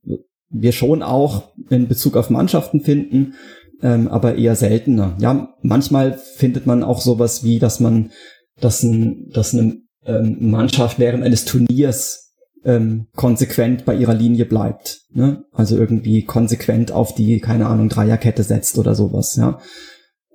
wir schon auch in Bezug auf Mannschaften finden, ähm, aber eher seltener. Ja, manchmal findet man auch sowas wie, dass man, dass, ein, dass eine ähm, Mannschaft während eines Turniers ähm, konsequent bei ihrer Linie bleibt. Ne? Also irgendwie konsequent auf die, keine Ahnung, Dreierkette setzt oder sowas, ja.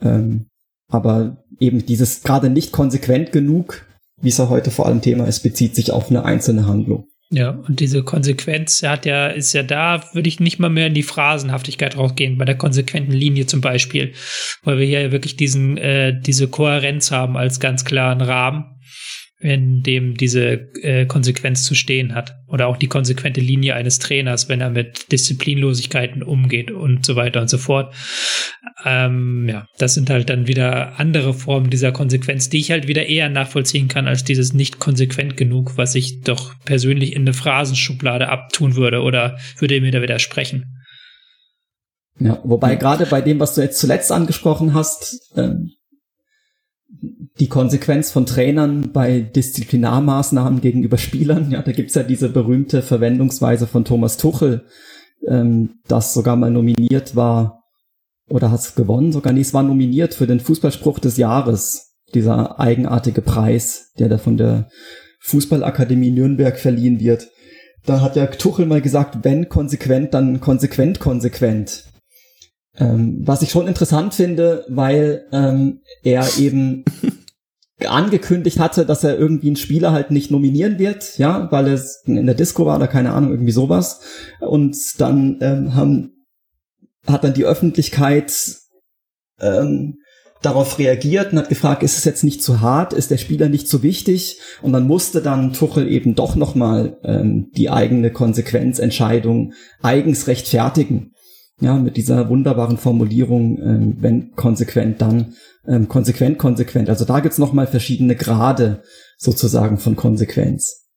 Ähm, aber eben dieses gerade nicht konsequent genug, wie es ja heute vor allem Thema ist, bezieht sich auf eine einzelne Handlung. Ja, und diese Konsequenz hat ja, ist ja da, würde ich nicht mal mehr in die Phrasenhaftigkeit rausgehen, bei der konsequenten Linie zum Beispiel, weil wir hier ja wirklich diesen, äh, diese Kohärenz haben als ganz klaren Rahmen, in dem diese äh, Konsequenz zu stehen hat. Oder auch die konsequente Linie eines Trainers, wenn er mit Disziplinlosigkeiten umgeht und so weiter und so fort. Ähm, ja, das sind halt dann wieder andere Formen dieser Konsequenz, die ich halt wieder eher nachvollziehen kann als dieses nicht konsequent genug, was ich doch persönlich in eine Phrasenschublade abtun würde oder würde mir da widersprechen. Ja, wobei gerade bei dem, was du jetzt zuletzt angesprochen hast, ähm, die Konsequenz von Trainern bei Disziplinarmaßnahmen gegenüber Spielern, ja, da gibt's ja diese berühmte Verwendungsweise von Thomas Tuchel, ähm, das sogar mal nominiert war oder hat's gewonnen, sogar nee, es war nominiert für den Fußballspruch des Jahres, dieser eigenartige Preis, der da von der Fußballakademie Nürnberg verliehen wird. Da hat ja Tuchel mal gesagt, wenn konsequent, dann konsequent, konsequent. Ähm, was ich schon interessant finde, weil ähm, er eben angekündigt hatte, dass er irgendwie einen Spieler halt nicht nominieren wird, ja, weil er in der Disco war oder keine Ahnung, irgendwie sowas. Und dann ähm, haben, hat dann die Öffentlichkeit ähm, darauf reagiert und hat gefragt, ist es jetzt nicht zu hart, ist der Spieler nicht zu wichtig? Und dann musste dann Tuchel eben doch nochmal ähm, die eigene Konsequenzentscheidung eigens rechtfertigen. Ja, mit dieser wunderbaren Formulierung, ähm, wenn konsequent, dann ähm, konsequent, konsequent. Also da gibt's nochmal verschiedene Grade sozusagen von Konsequenz.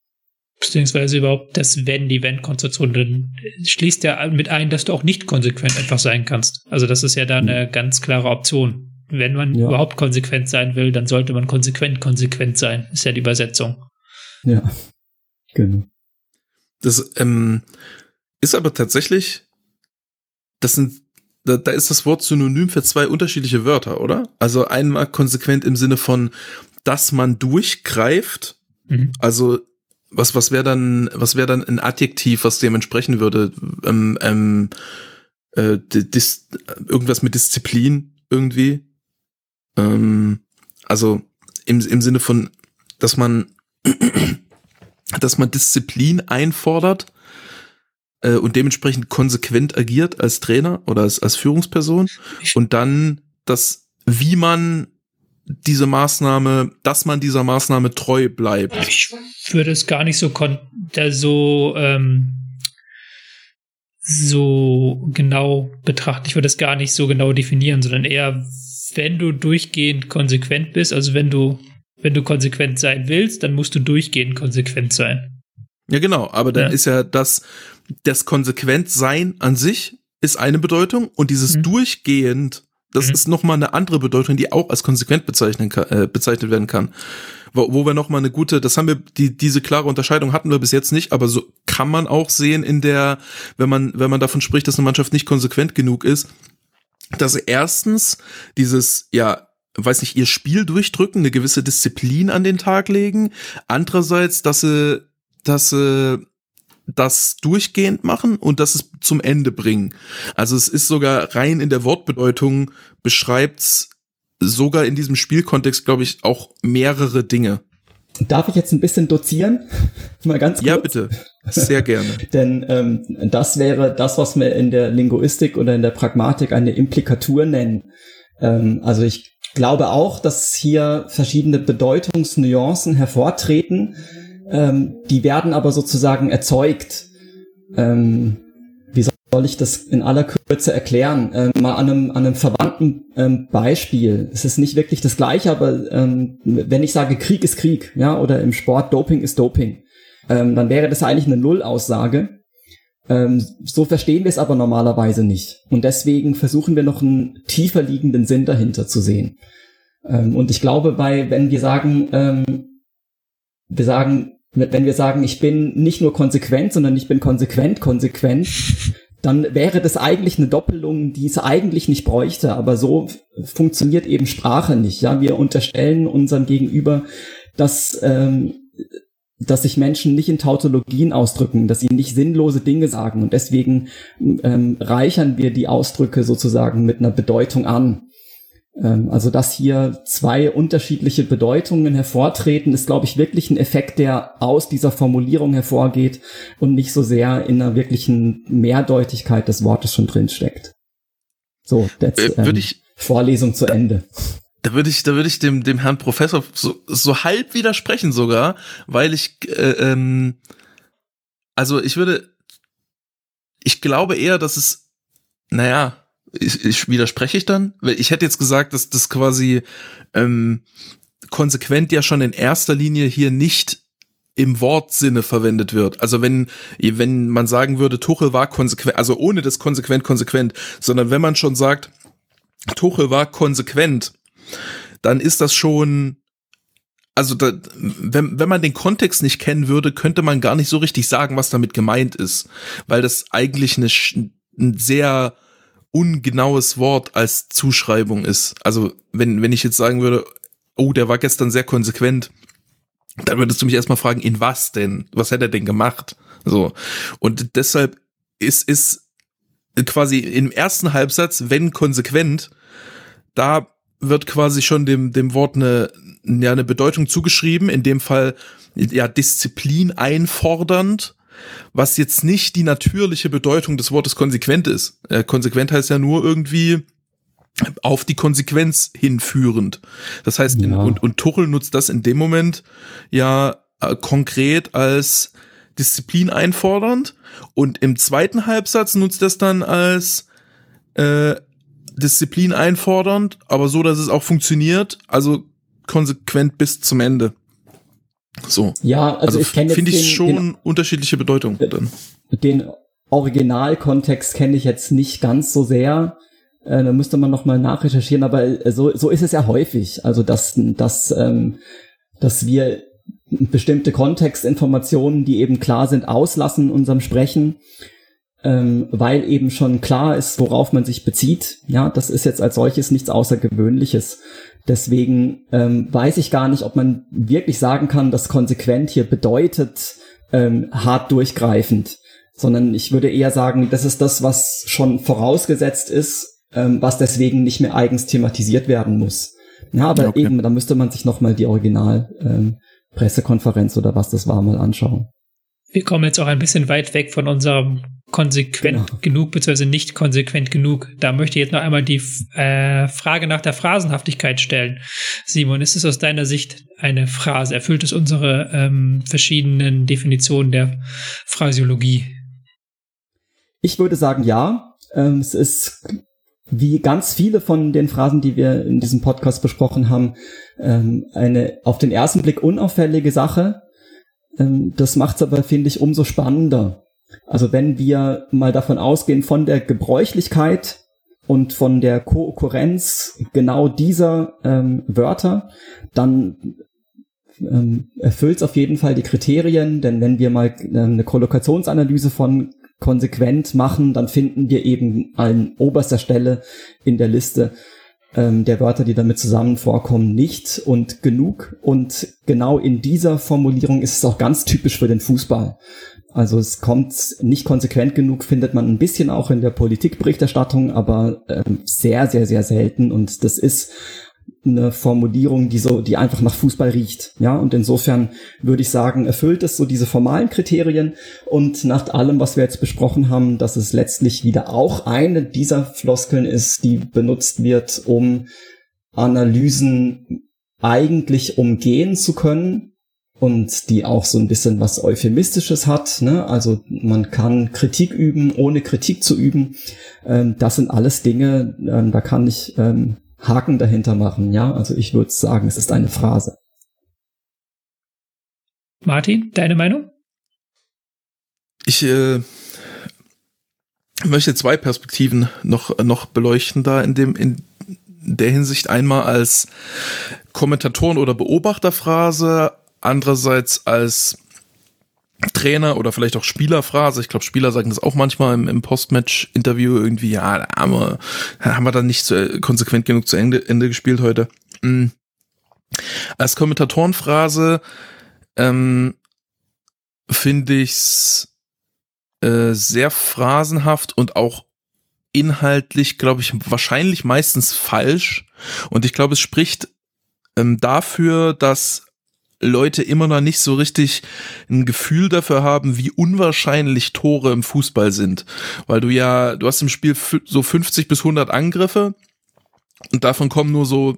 Beziehungsweise überhaupt das Wenn, die Wenn-Konstruktion, dann schließt ja mit ein, dass du auch nicht konsequent einfach sein kannst. Also das ist ja da eine ganz klare Option wenn man ja. überhaupt konsequent sein will, dann sollte man konsequent konsequent sein, ist ja die Übersetzung. Ja, genau. Das ähm, ist aber tatsächlich, das sind, da, da ist das Wort synonym für zwei unterschiedliche Wörter, oder? Also einmal konsequent im Sinne von, dass man durchgreift, mhm. also was was wäre dann was wäre dann ein Adjektiv, was dem entsprechen würde? Ähm, ähm, äh, dis, irgendwas mit Disziplin irgendwie. Ähm, also im, im Sinne von, dass man, dass man Disziplin einfordert äh, und dementsprechend konsequent agiert als Trainer oder als, als Führungsperson und dann das, wie man diese Maßnahme, dass man dieser Maßnahme treu bleibt. Ich würde es gar nicht so kon so ähm, so genau betrachten. Ich würde es gar nicht so genau definieren, sondern eher wenn du durchgehend konsequent bist, also wenn du, wenn du konsequent sein willst, dann musst du durchgehend konsequent sein. Ja, genau, aber dann ja. ist ja das, das Konsequentsein an sich ist eine Bedeutung und dieses mhm. durchgehend, das mhm. ist nochmal eine andere Bedeutung, die auch als konsequent bezeichnen kann, äh, bezeichnet werden kann. Wo, wo wir nochmal eine gute, das haben wir, die, diese klare Unterscheidung hatten wir bis jetzt nicht, aber so kann man auch sehen in der, wenn man, wenn man davon spricht, dass eine Mannschaft nicht konsequent genug ist, dass sie erstens dieses, ja, weiß nicht, ihr Spiel durchdrücken, eine gewisse Disziplin an den Tag legen. Andererseits, dass sie, dass sie das durchgehend machen und dass es zum Ende bringen. Also es ist sogar rein in der Wortbedeutung beschreibt's sogar in diesem Spielkontext, glaube ich, auch mehrere Dinge. Darf ich jetzt ein bisschen dozieren? Mal ganz kurz. Ja, bitte. Sehr gerne. Denn ähm, das wäre das, was wir in der Linguistik oder in der Pragmatik eine Implikatur nennen. Ähm, also ich glaube auch, dass hier verschiedene Bedeutungsnuancen hervortreten. Ähm, die werden aber sozusagen erzeugt. Ähm, soll ich das in aller Kürze erklären? Ähm, mal an einem, an einem verwandten ähm, Beispiel. Es ist nicht wirklich das gleiche, aber ähm, wenn ich sage, Krieg ist Krieg, ja, oder im Sport Doping ist Doping, ähm, dann wäre das eigentlich eine Nullaussage. Ähm, so verstehen wir es aber normalerweise nicht. Und deswegen versuchen wir noch einen tiefer liegenden Sinn dahinter zu sehen. Ähm, und ich glaube, bei, wenn wir sagen, wir sagen, wenn wir sagen, ich bin nicht nur konsequent, sondern ich bin konsequent, konsequent, dann wäre das eigentlich eine Doppelung, die es eigentlich nicht bräuchte. Aber so funktioniert eben Sprache nicht. Ja, wir unterstellen unserem Gegenüber, dass ähm, dass sich Menschen nicht in Tautologien ausdrücken, dass sie nicht sinnlose Dinge sagen und deswegen ähm, reichern wir die Ausdrücke sozusagen mit einer Bedeutung an. Ähm, also dass hier zwei unterschiedliche Bedeutungen hervortreten, ist, glaube ich, wirklich ein Effekt, der aus dieser Formulierung hervorgeht und nicht so sehr in einer wirklichen Mehrdeutigkeit des Wortes schon drin steckt. So, that's, äh, ähm, ich, Vorlesung zu da, Ende. Da würde ich, da würde ich dem, dem Herrn Professor so, so halb widersprechen sogar, weil ich, äh, ähm, also ich würde, ich glaube eher, dass es, naja, ich, ich widerspreche ich dann? Weil ich hätte jetzt gesagt, dass das quasi ähm, konsequent ja schon in erster Linie hier nicht im Wortsinne verwendet wird. Also wenn, wenn man sagen würde, Tuchel war konsequent, also ohne das konsequent konsequent, sondern wenn man schon sagt, Tuchel war konsequent, dann ist das schon, also da, wenn, wenn man den Kontext nicht kennen würde, könnte man gar nicht so richtig sagen, was damit gemeint ist, weil das eigentlich eine, ein sehr ungenaues Wort als Zuschreibung ist. Also wenn, wenn ich jetzt sagen würde, oh, der war gestern sehr konsequent, dann würdest du mich erstmal fragen, in was denn? Was hätte er denn gemacht? So. Und deshalb ist, ist quasi im ersten Halbsatz, wenn konsequent, da wird quasi schon dem, dem Wort eine, ja, eine Bedeutung zugeschrieben, in dem Fall ja Disziplin einfordernd, was jetzt nicht die natürliche Bedeutung des Wortes konsequent ist. Äh, konsequent heißt ja nur irgendwie auf die Konsequenz hinführend. Das heißt, in, und, und Tuchel nutzt das in dem Moment ja äh, konkret als Disziplin einfordernd und im zweiten Halbsatz nutzt das dann als äh, Disziplin einfordernd, aber so, dass es auch funktioniert, also konsequent bis zum Ende. So. Ja, also, also ich kenne finde ich den, schon den, unterschiedliche Bedeutung dann. Den Originalkontext kenne ich jetzt nicht ganz so sehr. Äh, da müsste man noch mal nachrecherchieren, aber äh, so, so ist es ja häufig. Also dass, dass, ähm, dass wir bestimmte Kontextinformationen, die eben klar sind, auslassen in unserem Sprechen, ähm, weil eben schon klar ist, worauf man sich bezieht. Ja, das ist jetzt als solches nichts Außergewöhnliches. Deswegen ähm, weiß ich gar nicht, ob man wirklich sagen kann, dass konsequent hier bedeutet ähm, hart durchgreifend, sondern ich würde eher sagen, das ist das, was schon vorausgesetzt ist, ähm, was deswegen nicht mehr eigens thematisiert werden muss. Ja, aber okay. eben, da müsste man sich nochmal die Original ähm, Pressekonferenz oder was das war mal anschauen. Wir kommen jetzt auch ein bisschen weit weg von unserem konsequent genau. genug beziehungsweise nicht konsequent genug. Da möchte ich jetzt noch einmal die äh, Frage nach der Phrasenhaftigkeit stellen. Simon, ist es aus deiner Sicht eine Phrase? Erfüllt es unsere ähm, verschiedenen Definitionen der Phrasiologie? Ich würde sagen, ja. Ähm, es ist wie ganz viele von den Phrasen, die wir in diesem Podcast besprochen haben, ähm, eine auf den ersten Blick unauffällige Sache. Ähm, das macht es aber, finde ich, umso spannender. Also wenn wir mal davon ausgehen, von der Gebräuchlichkeit und von der Kokurrenz genau dieser ähm, Wörter, dann ähm, erfüllt es auf jeden Fall die Kriterien, denn wenn wir mal äh, eine Kollokationsanalyse von konsequent machen, dann finden wir eben an oberster Stelle in der Liste ähm, der Wörter, die damit zusammen vorkommen, nicht und genug. Und genau in dieser Formulierung ist es auch ganz typisch für den Fußball. Also es kommt nicht konsequent genug, findet man ein bisschen auch in der Politikberichterstattung, aber ähm, sehr, sehr, sehr selten. Und das ist eine Formulierung, die so, die einfach nach Fußball riecht. Ja, und insofern würde ich sagen, erfüllt es so diese formalen Kriterien und nach allem, was wir jetzt besprochen haben, dass es letztlich wieder auch eine dieser Floskeln ist, die benutzt wird, um Analysen eigentlich umgehen zu können und die auch so ein bisschen was Euphemistisches hat. Ne? Also man kann Kritik üben, ohne Kritik zu üben. Ähm, das sind alles Dinge, ähm, da kann ich ähm, Haken dahinter machen, ja. Also ich würde sagen, es ist eine Phrase. Martin, deine Meinung? Ich äh, möchte zwei Perspektiven noch, noch beleuchten da in dem, in der Hinsicht einmal als Kommentatoren- oder Beobachterphrase, andererseits als Trainer oder vielleicht auch Spielerphrase. Ich glaube, Spieler sagen das auch manchmal im, im Postmatch-Interview irgendwie, ja, da haben wir, haben wir dann nicht zu, konsequent genug zu Ende, Ende gespielt heute. Mhm. Als Kommentatorenphrase ähm, finde ich's äh, sehr phrasenhaft und auch inhaltlich, glaube ich, wahrscheinlich meistens falsch. Und ich glaube, es spricht ähm, dafür, dass Leute immer noch nicht so richtig ein Gefühl dafür haben, wie unwahrscheinlich Tore im Fußball sind. Weil du ja, du hast im Spiel so 50 bis 100 Angriffe und davon kommen nur so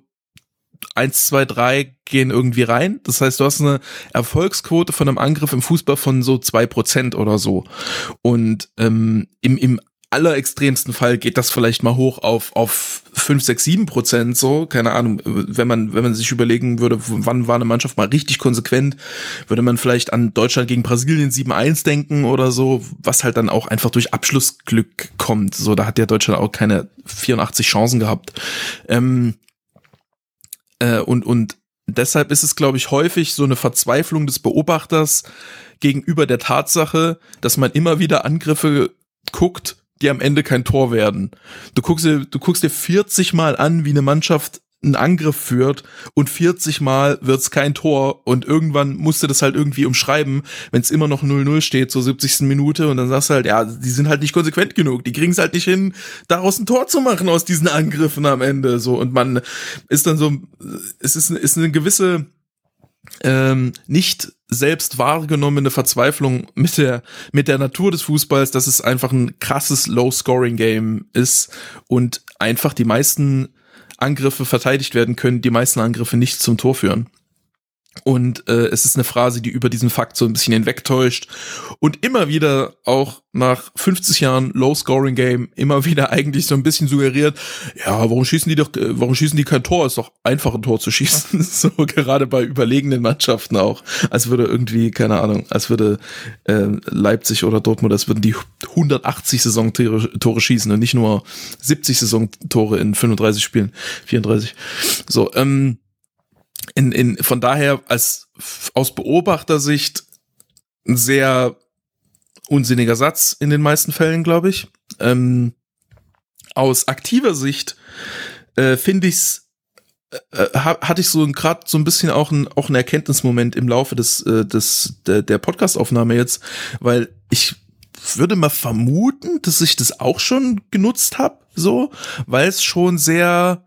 eins, zwei, drei gehen irgendwie rein. Das heißt, du hast eine Erfolgsquote von einem Angriff im Fußball von so zwei Prozent oder so. Und ähm, im, im allerextremsten Fall geht das vielleicht mal hoch auf, auf 5, 6, 7 Prozent so, keine Ahnung, wenn man, wenn man sich überlegen würde, wann war eine Mannschaft mal richtig konsequent, würde man vielleicht an Deutschland gegen Brasilien 7-1 denken oder so, was halt dann auch einfach durch Abschlussglück kommt. So, da hat ja Deutschland auch keine 84 Chancen gehabt. Ähm, äh, und, und deshalb ist es, glaube ich, häufig so eine Verzweiflung des Beobachters gegenüber der Tatsache, dass man immer wieder Angriffe guckt, die am Ende kein Tor werden. Du guckst dir, du guckst dir 40 Mal an, wie eine Mannschaft einen Angriff führt und 40 Mal wird's kein Tor und irgendwann musst du das halt irgendwie umschreiben, wenn es immer noch 0-0 steht, zur 70. Minute und dann sagst du halt, ja, die sind halt nicht konsequent genug, die kriegen es halt nicht hin, daraus ein Tor zu machen aus diesen Angriffen am Ende, so und man ist dann so, es ist, ist eine gewisse ähm, nicht selbst wahrgenommene Verzweiflung mit der mit der Natur des Fußballs, dass es einfach ein krasses Low-Scoring-Game ist und einfach die meisten Angriffe verteidigt werden können, die meisten Angriffe nicht zum Tor führen. Und äh, es ist eine Phrase, die über diesen Fakt so ein bisschen hinwegtäuscht und immer wieder auch nach 50 Jahren Low-Scoring-Game immer wieder eigentlich so ein bisschen suggeriert, ja, warum schießen die doch, äh, warum schießen die kein Tor? Ist doch einfach ein Tor zu schießen. so gerade bei überlegenen Mannschaften auch. Als würde irgendwie, keine Ahnung, als würde äh, Leipzig oder Dortmund, als würden die 180 Saisontore Tore schießen und nicht nur 70 Saisontore in 35 Spielen, 34. So, ähm, in, in, von daher als aus Beobachtersicht ein sehr unsinniger Satz in den meisten Fällen, glaube ich. Ähm, aus aktiver Sicht äh, finde ich's äh, hatte ich so gerade so ein bisschen auch ein auch ein Erkenntnismoment im Laufe des äh, des der, der Podcastaufnahme jetzt, weil ich würde mal vermuten, dass ich das auch schon genutzt habe, so, weil es schon sehr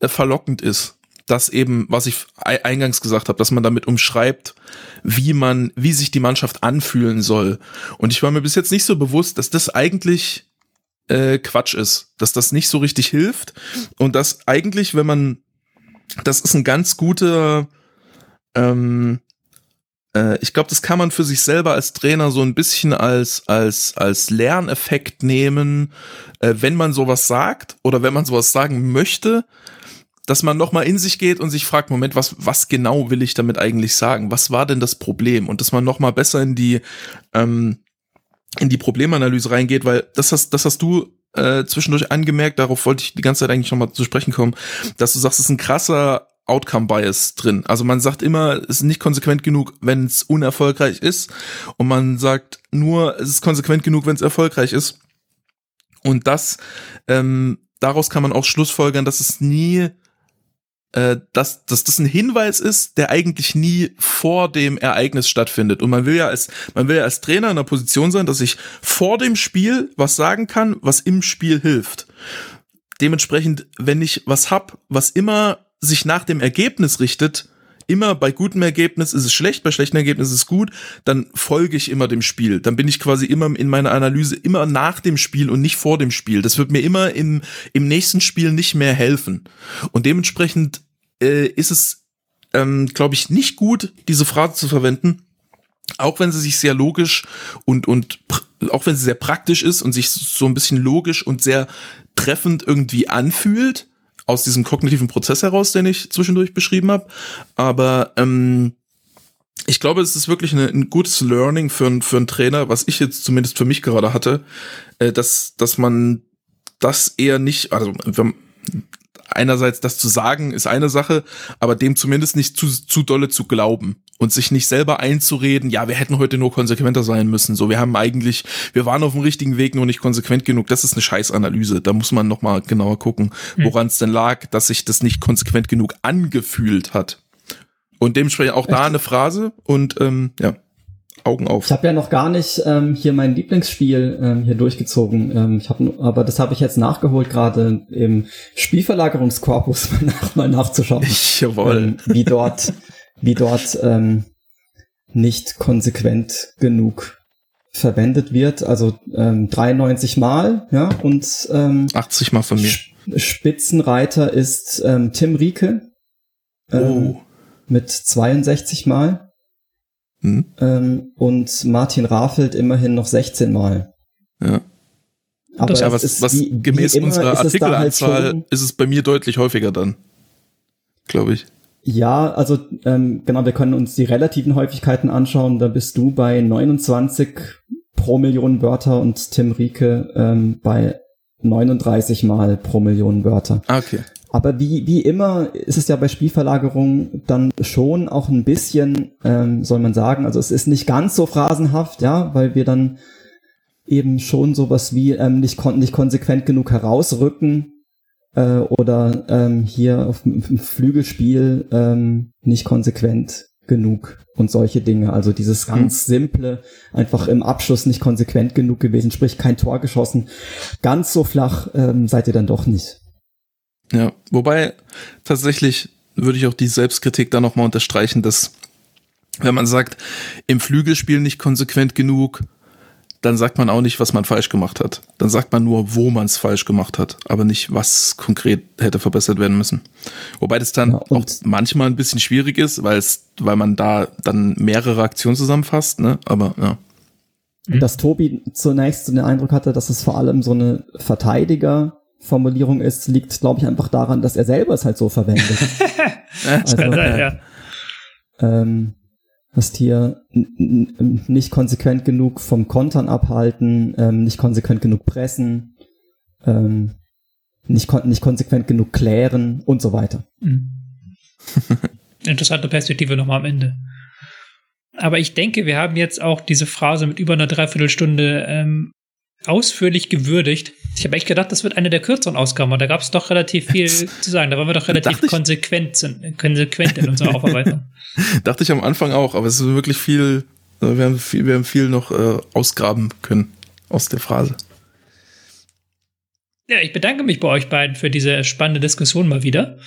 äh, verlockend ist das eben, was ich eingangs gesagt habe, dass man damit umschreibt, wie man, wie sich die Mannschaft anfühlen soll. Und ich war mir bis jetzt nicht so bewusst, dass das eigentlich äh, Quatsch ist, dass das nicht so richtig hilft und dass eigentlich, wenn man, das ist ein ganz guter, ähm, äh, ich glaube, das kann man für sich selber als Trainer so ein bisschen als als als Lerneffekt nehmen, äh, wenn man sowas sagt oder wenn man sowas sagen möchte dass man noch mal in sich geht und sich fragt, Moment, was, was genau will ich damit eigentlich sagen? Was war denn das Problem? Und dass man noch mal besser in die, ähm, in die Problemanalyse reingeht, weil das hast, das hast du äh, zwischendurch angemerkt, darauf wollte ich die ganze Zeit eigentlich noch mal zu sprechen kommen, dass du sagst, es ist ein krasser Outcome Bias drin. Also man sagt immer, es ist nicht konsequent genug, wenn es unerfolgreich ist. Und man sagt nur, es ist konsequent genug, wenn es erfolgreich ist. Und das, ähm, daraus kann man auch schlussfolgern, dass es nie äh, dass, dass das ein Hinweis ist, der eigentlich nie vor dem Ereignis stattfindet. Und man will ja als, man will ja als Trainer in einer Position sein, dass ich vor dem Spiel was sagen kann, was im Spiel hilft. Dementsprechend, wenn ich was hab, was immer sich nach dem Ergebnis richtet, immer bei gutem Ergebnis ist es schlecht, bei schlechtem Ergebnis ist es gut, dann folge ich immer dem Spiel. Dann bin ich quasi immer in meiner Analyse immer nach dem Spiel und nicht vor dem Spiel. Das wird mir immer im, im nächsten Spiel nicht mehr helfen. Und dementsprechend äh, ist es, ähm, glaube ich, nicht gut, diese Phrase zu verwenden, auch wenn sie sich sehr logisch und, und auch wenn sie sehr praktisch ist und sich so ein bisschen logisch und sehr treffend irgendwie anfühlt, aus diesem kognitiven Prozess heraus, den ich zwischendurch beschrieben habe. Aber ähm, ich glaube, es ist wirklich eine, ein gutes Learning für, für einen Trainer, was ich jetzt zumindest für mich gerade hatte, äh, dass, dass man das eher nicht, also wenn, einerseits das zu sagen ist eine Sache, aber dem zumindest nicht zu, zu dolle zu glauben und sich nicht selber einzureden, ja, wir hätten heute nur konsequenter sein müssen. So, wir haben eigentlich, wir waren auf dem richtigen Weg, nur nicht konsequent genug. Das ist eine Scheißanalyse. Da muss man nochmal genauer gucken, hm. woran es denn lag, dass sich das nicht konsequent genug angefühlt hat. Und dementsprechend auch da eine Phrase und ähm, ja. Augen auf. Ich habe ja noch gar nicht ähm, hier mein Lieblingsspiel ähm, hier durchgezogen. Ähm, ich hab, aber das habe ich jetzt nachgeholt, gerade im Spielverlagerungskorpus mal, nach, mal nachzuschauen. Jawohl. Ähm, wie dort, wie dort ähm, nicht konsequent genug verwendet wird. Also ähm, 93 Mal, ja, und ähm, 80 Mal von mir. Spitzenreiter ist ähm, Tim Rieke. Ähm, oh. Mit 62 Mal. Mhm. Ähm, und Martin Rafelt immerhin noch 16 Mal. Ja. Aber ja, was, ist was wie, gemäß wie unserer Artikelanzahl halt ist es bei mir deutlich häufiger dann, glaube ich. Ja, also ähm, genau, wir können uns die relativen Häufigkeiten anschauen. Da bist du bei 29 pro Million Wörter und Tim Rieke ähm, bei 39 Mal pro Million Wörter. Ah, okay. Aber wie, wie immer ist es ja bei Spielverlagerung dann schon auch ein bisschen, ähm, soll man sagen, also es ist nicht ganz so phrasenhaft, ja, weil wir dann eben schon sowas wie ähm, nicht, kon nicht konsequent genug herausrücken äh, oder ähm, hier auf dem Flügelspiel ähm, nicht konsequent genug und solche Dinge. Also dieses ganz simple, einfach im Abschluss nicht konsequent genug gewesen, sprich kein Tor geschossen. Ganz so flach ähm, seid ihr dann doch nicht. Ja, wobei tatsächlich würde ich auch die Selbstkritik da nochmal unterstreichen, dass wenn man sagt, im Flügelspiel nicht konsequent genug, dann sagt man auch nicht, was man falsch gemacht hat. Dann sagt man nur, wo man es falsch gemacht hat, aber nicht, was konkret hätte verbessert werden müssen. Wobei das dann ja, auch manchmal ein bisschen schwierig ist, weil es, weil man da dann mehrere Aktionen zusammenfasst, ne? Aber ja. Dass Tobi zunächst so den Eindruck hatte, dass es vor allem so eine Verteidiger-Formulierung ist, liegt, glaube ich, einfach daran, dass er selber es halt so verwendet. also, ja, ja. Ähm, hast hier nicht konsequent genug vom Kontern abhalten, ähm, nicht konsequent genug pressen, ähm, nicht, kon nicht konsequent genug klären und so weiter. Mhm. Interessante Perspektive nochmal am Ende. Aber ich denke, wir haben jetzt auch diese Phrase mit über einer Dreiviertelstunde ähm, ausführlich gewürdigt. Ich habe echt gedacht, das wird eine der kürzeren Ausgaben, aber da gab es doch relativ viel zu sagen. Da waren wir doch relativ konsequent, konsequent in unserer Aufarbeitung. Dachte ich am Anfang auch, aber es ist wirklich viel, wir haben viel, wir haben viel noch äh, ausgraben können aus der Phrase. Ja, ich bedanke mich bei euch beiden für diese spannende Diskussion mal wieder.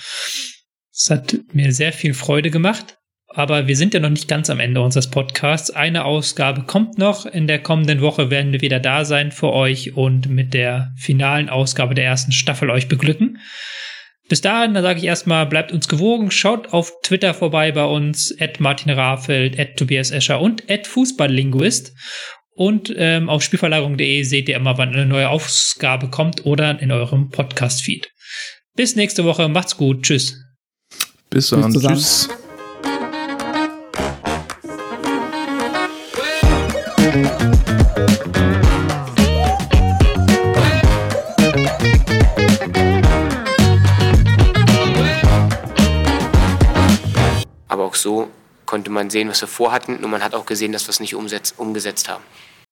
Es hat mir sehr viel Freude gemacht. Aber wir sind ja noch nicht ganz am Ende unseres Podcasts. Eine Ausgabe kommt noch. In der kommenden Woche werden wir wieder da sein für euch und mit der finalen Ausgabe der ersten Staffel euch beglücken. Bis dahin, da sage ich erstmal, bleibt uns gewogen, schaut auf Twitter vorbei bei uns, at Martin Rafeld, at Tobias Escher und at Fußballlinguist. Und ähm, auf spielverlagerung.de seht ihr immer, wann eine neue Ausgabe kommt oder in eurem Podcast-Feed. Bis nächste Woche, macht's gut, tschüss. Bis dann, tschüss. So konnte man sehen, was wir vorhatten und man hat auch gesehen, dass wir es nicht umgesetzt haben.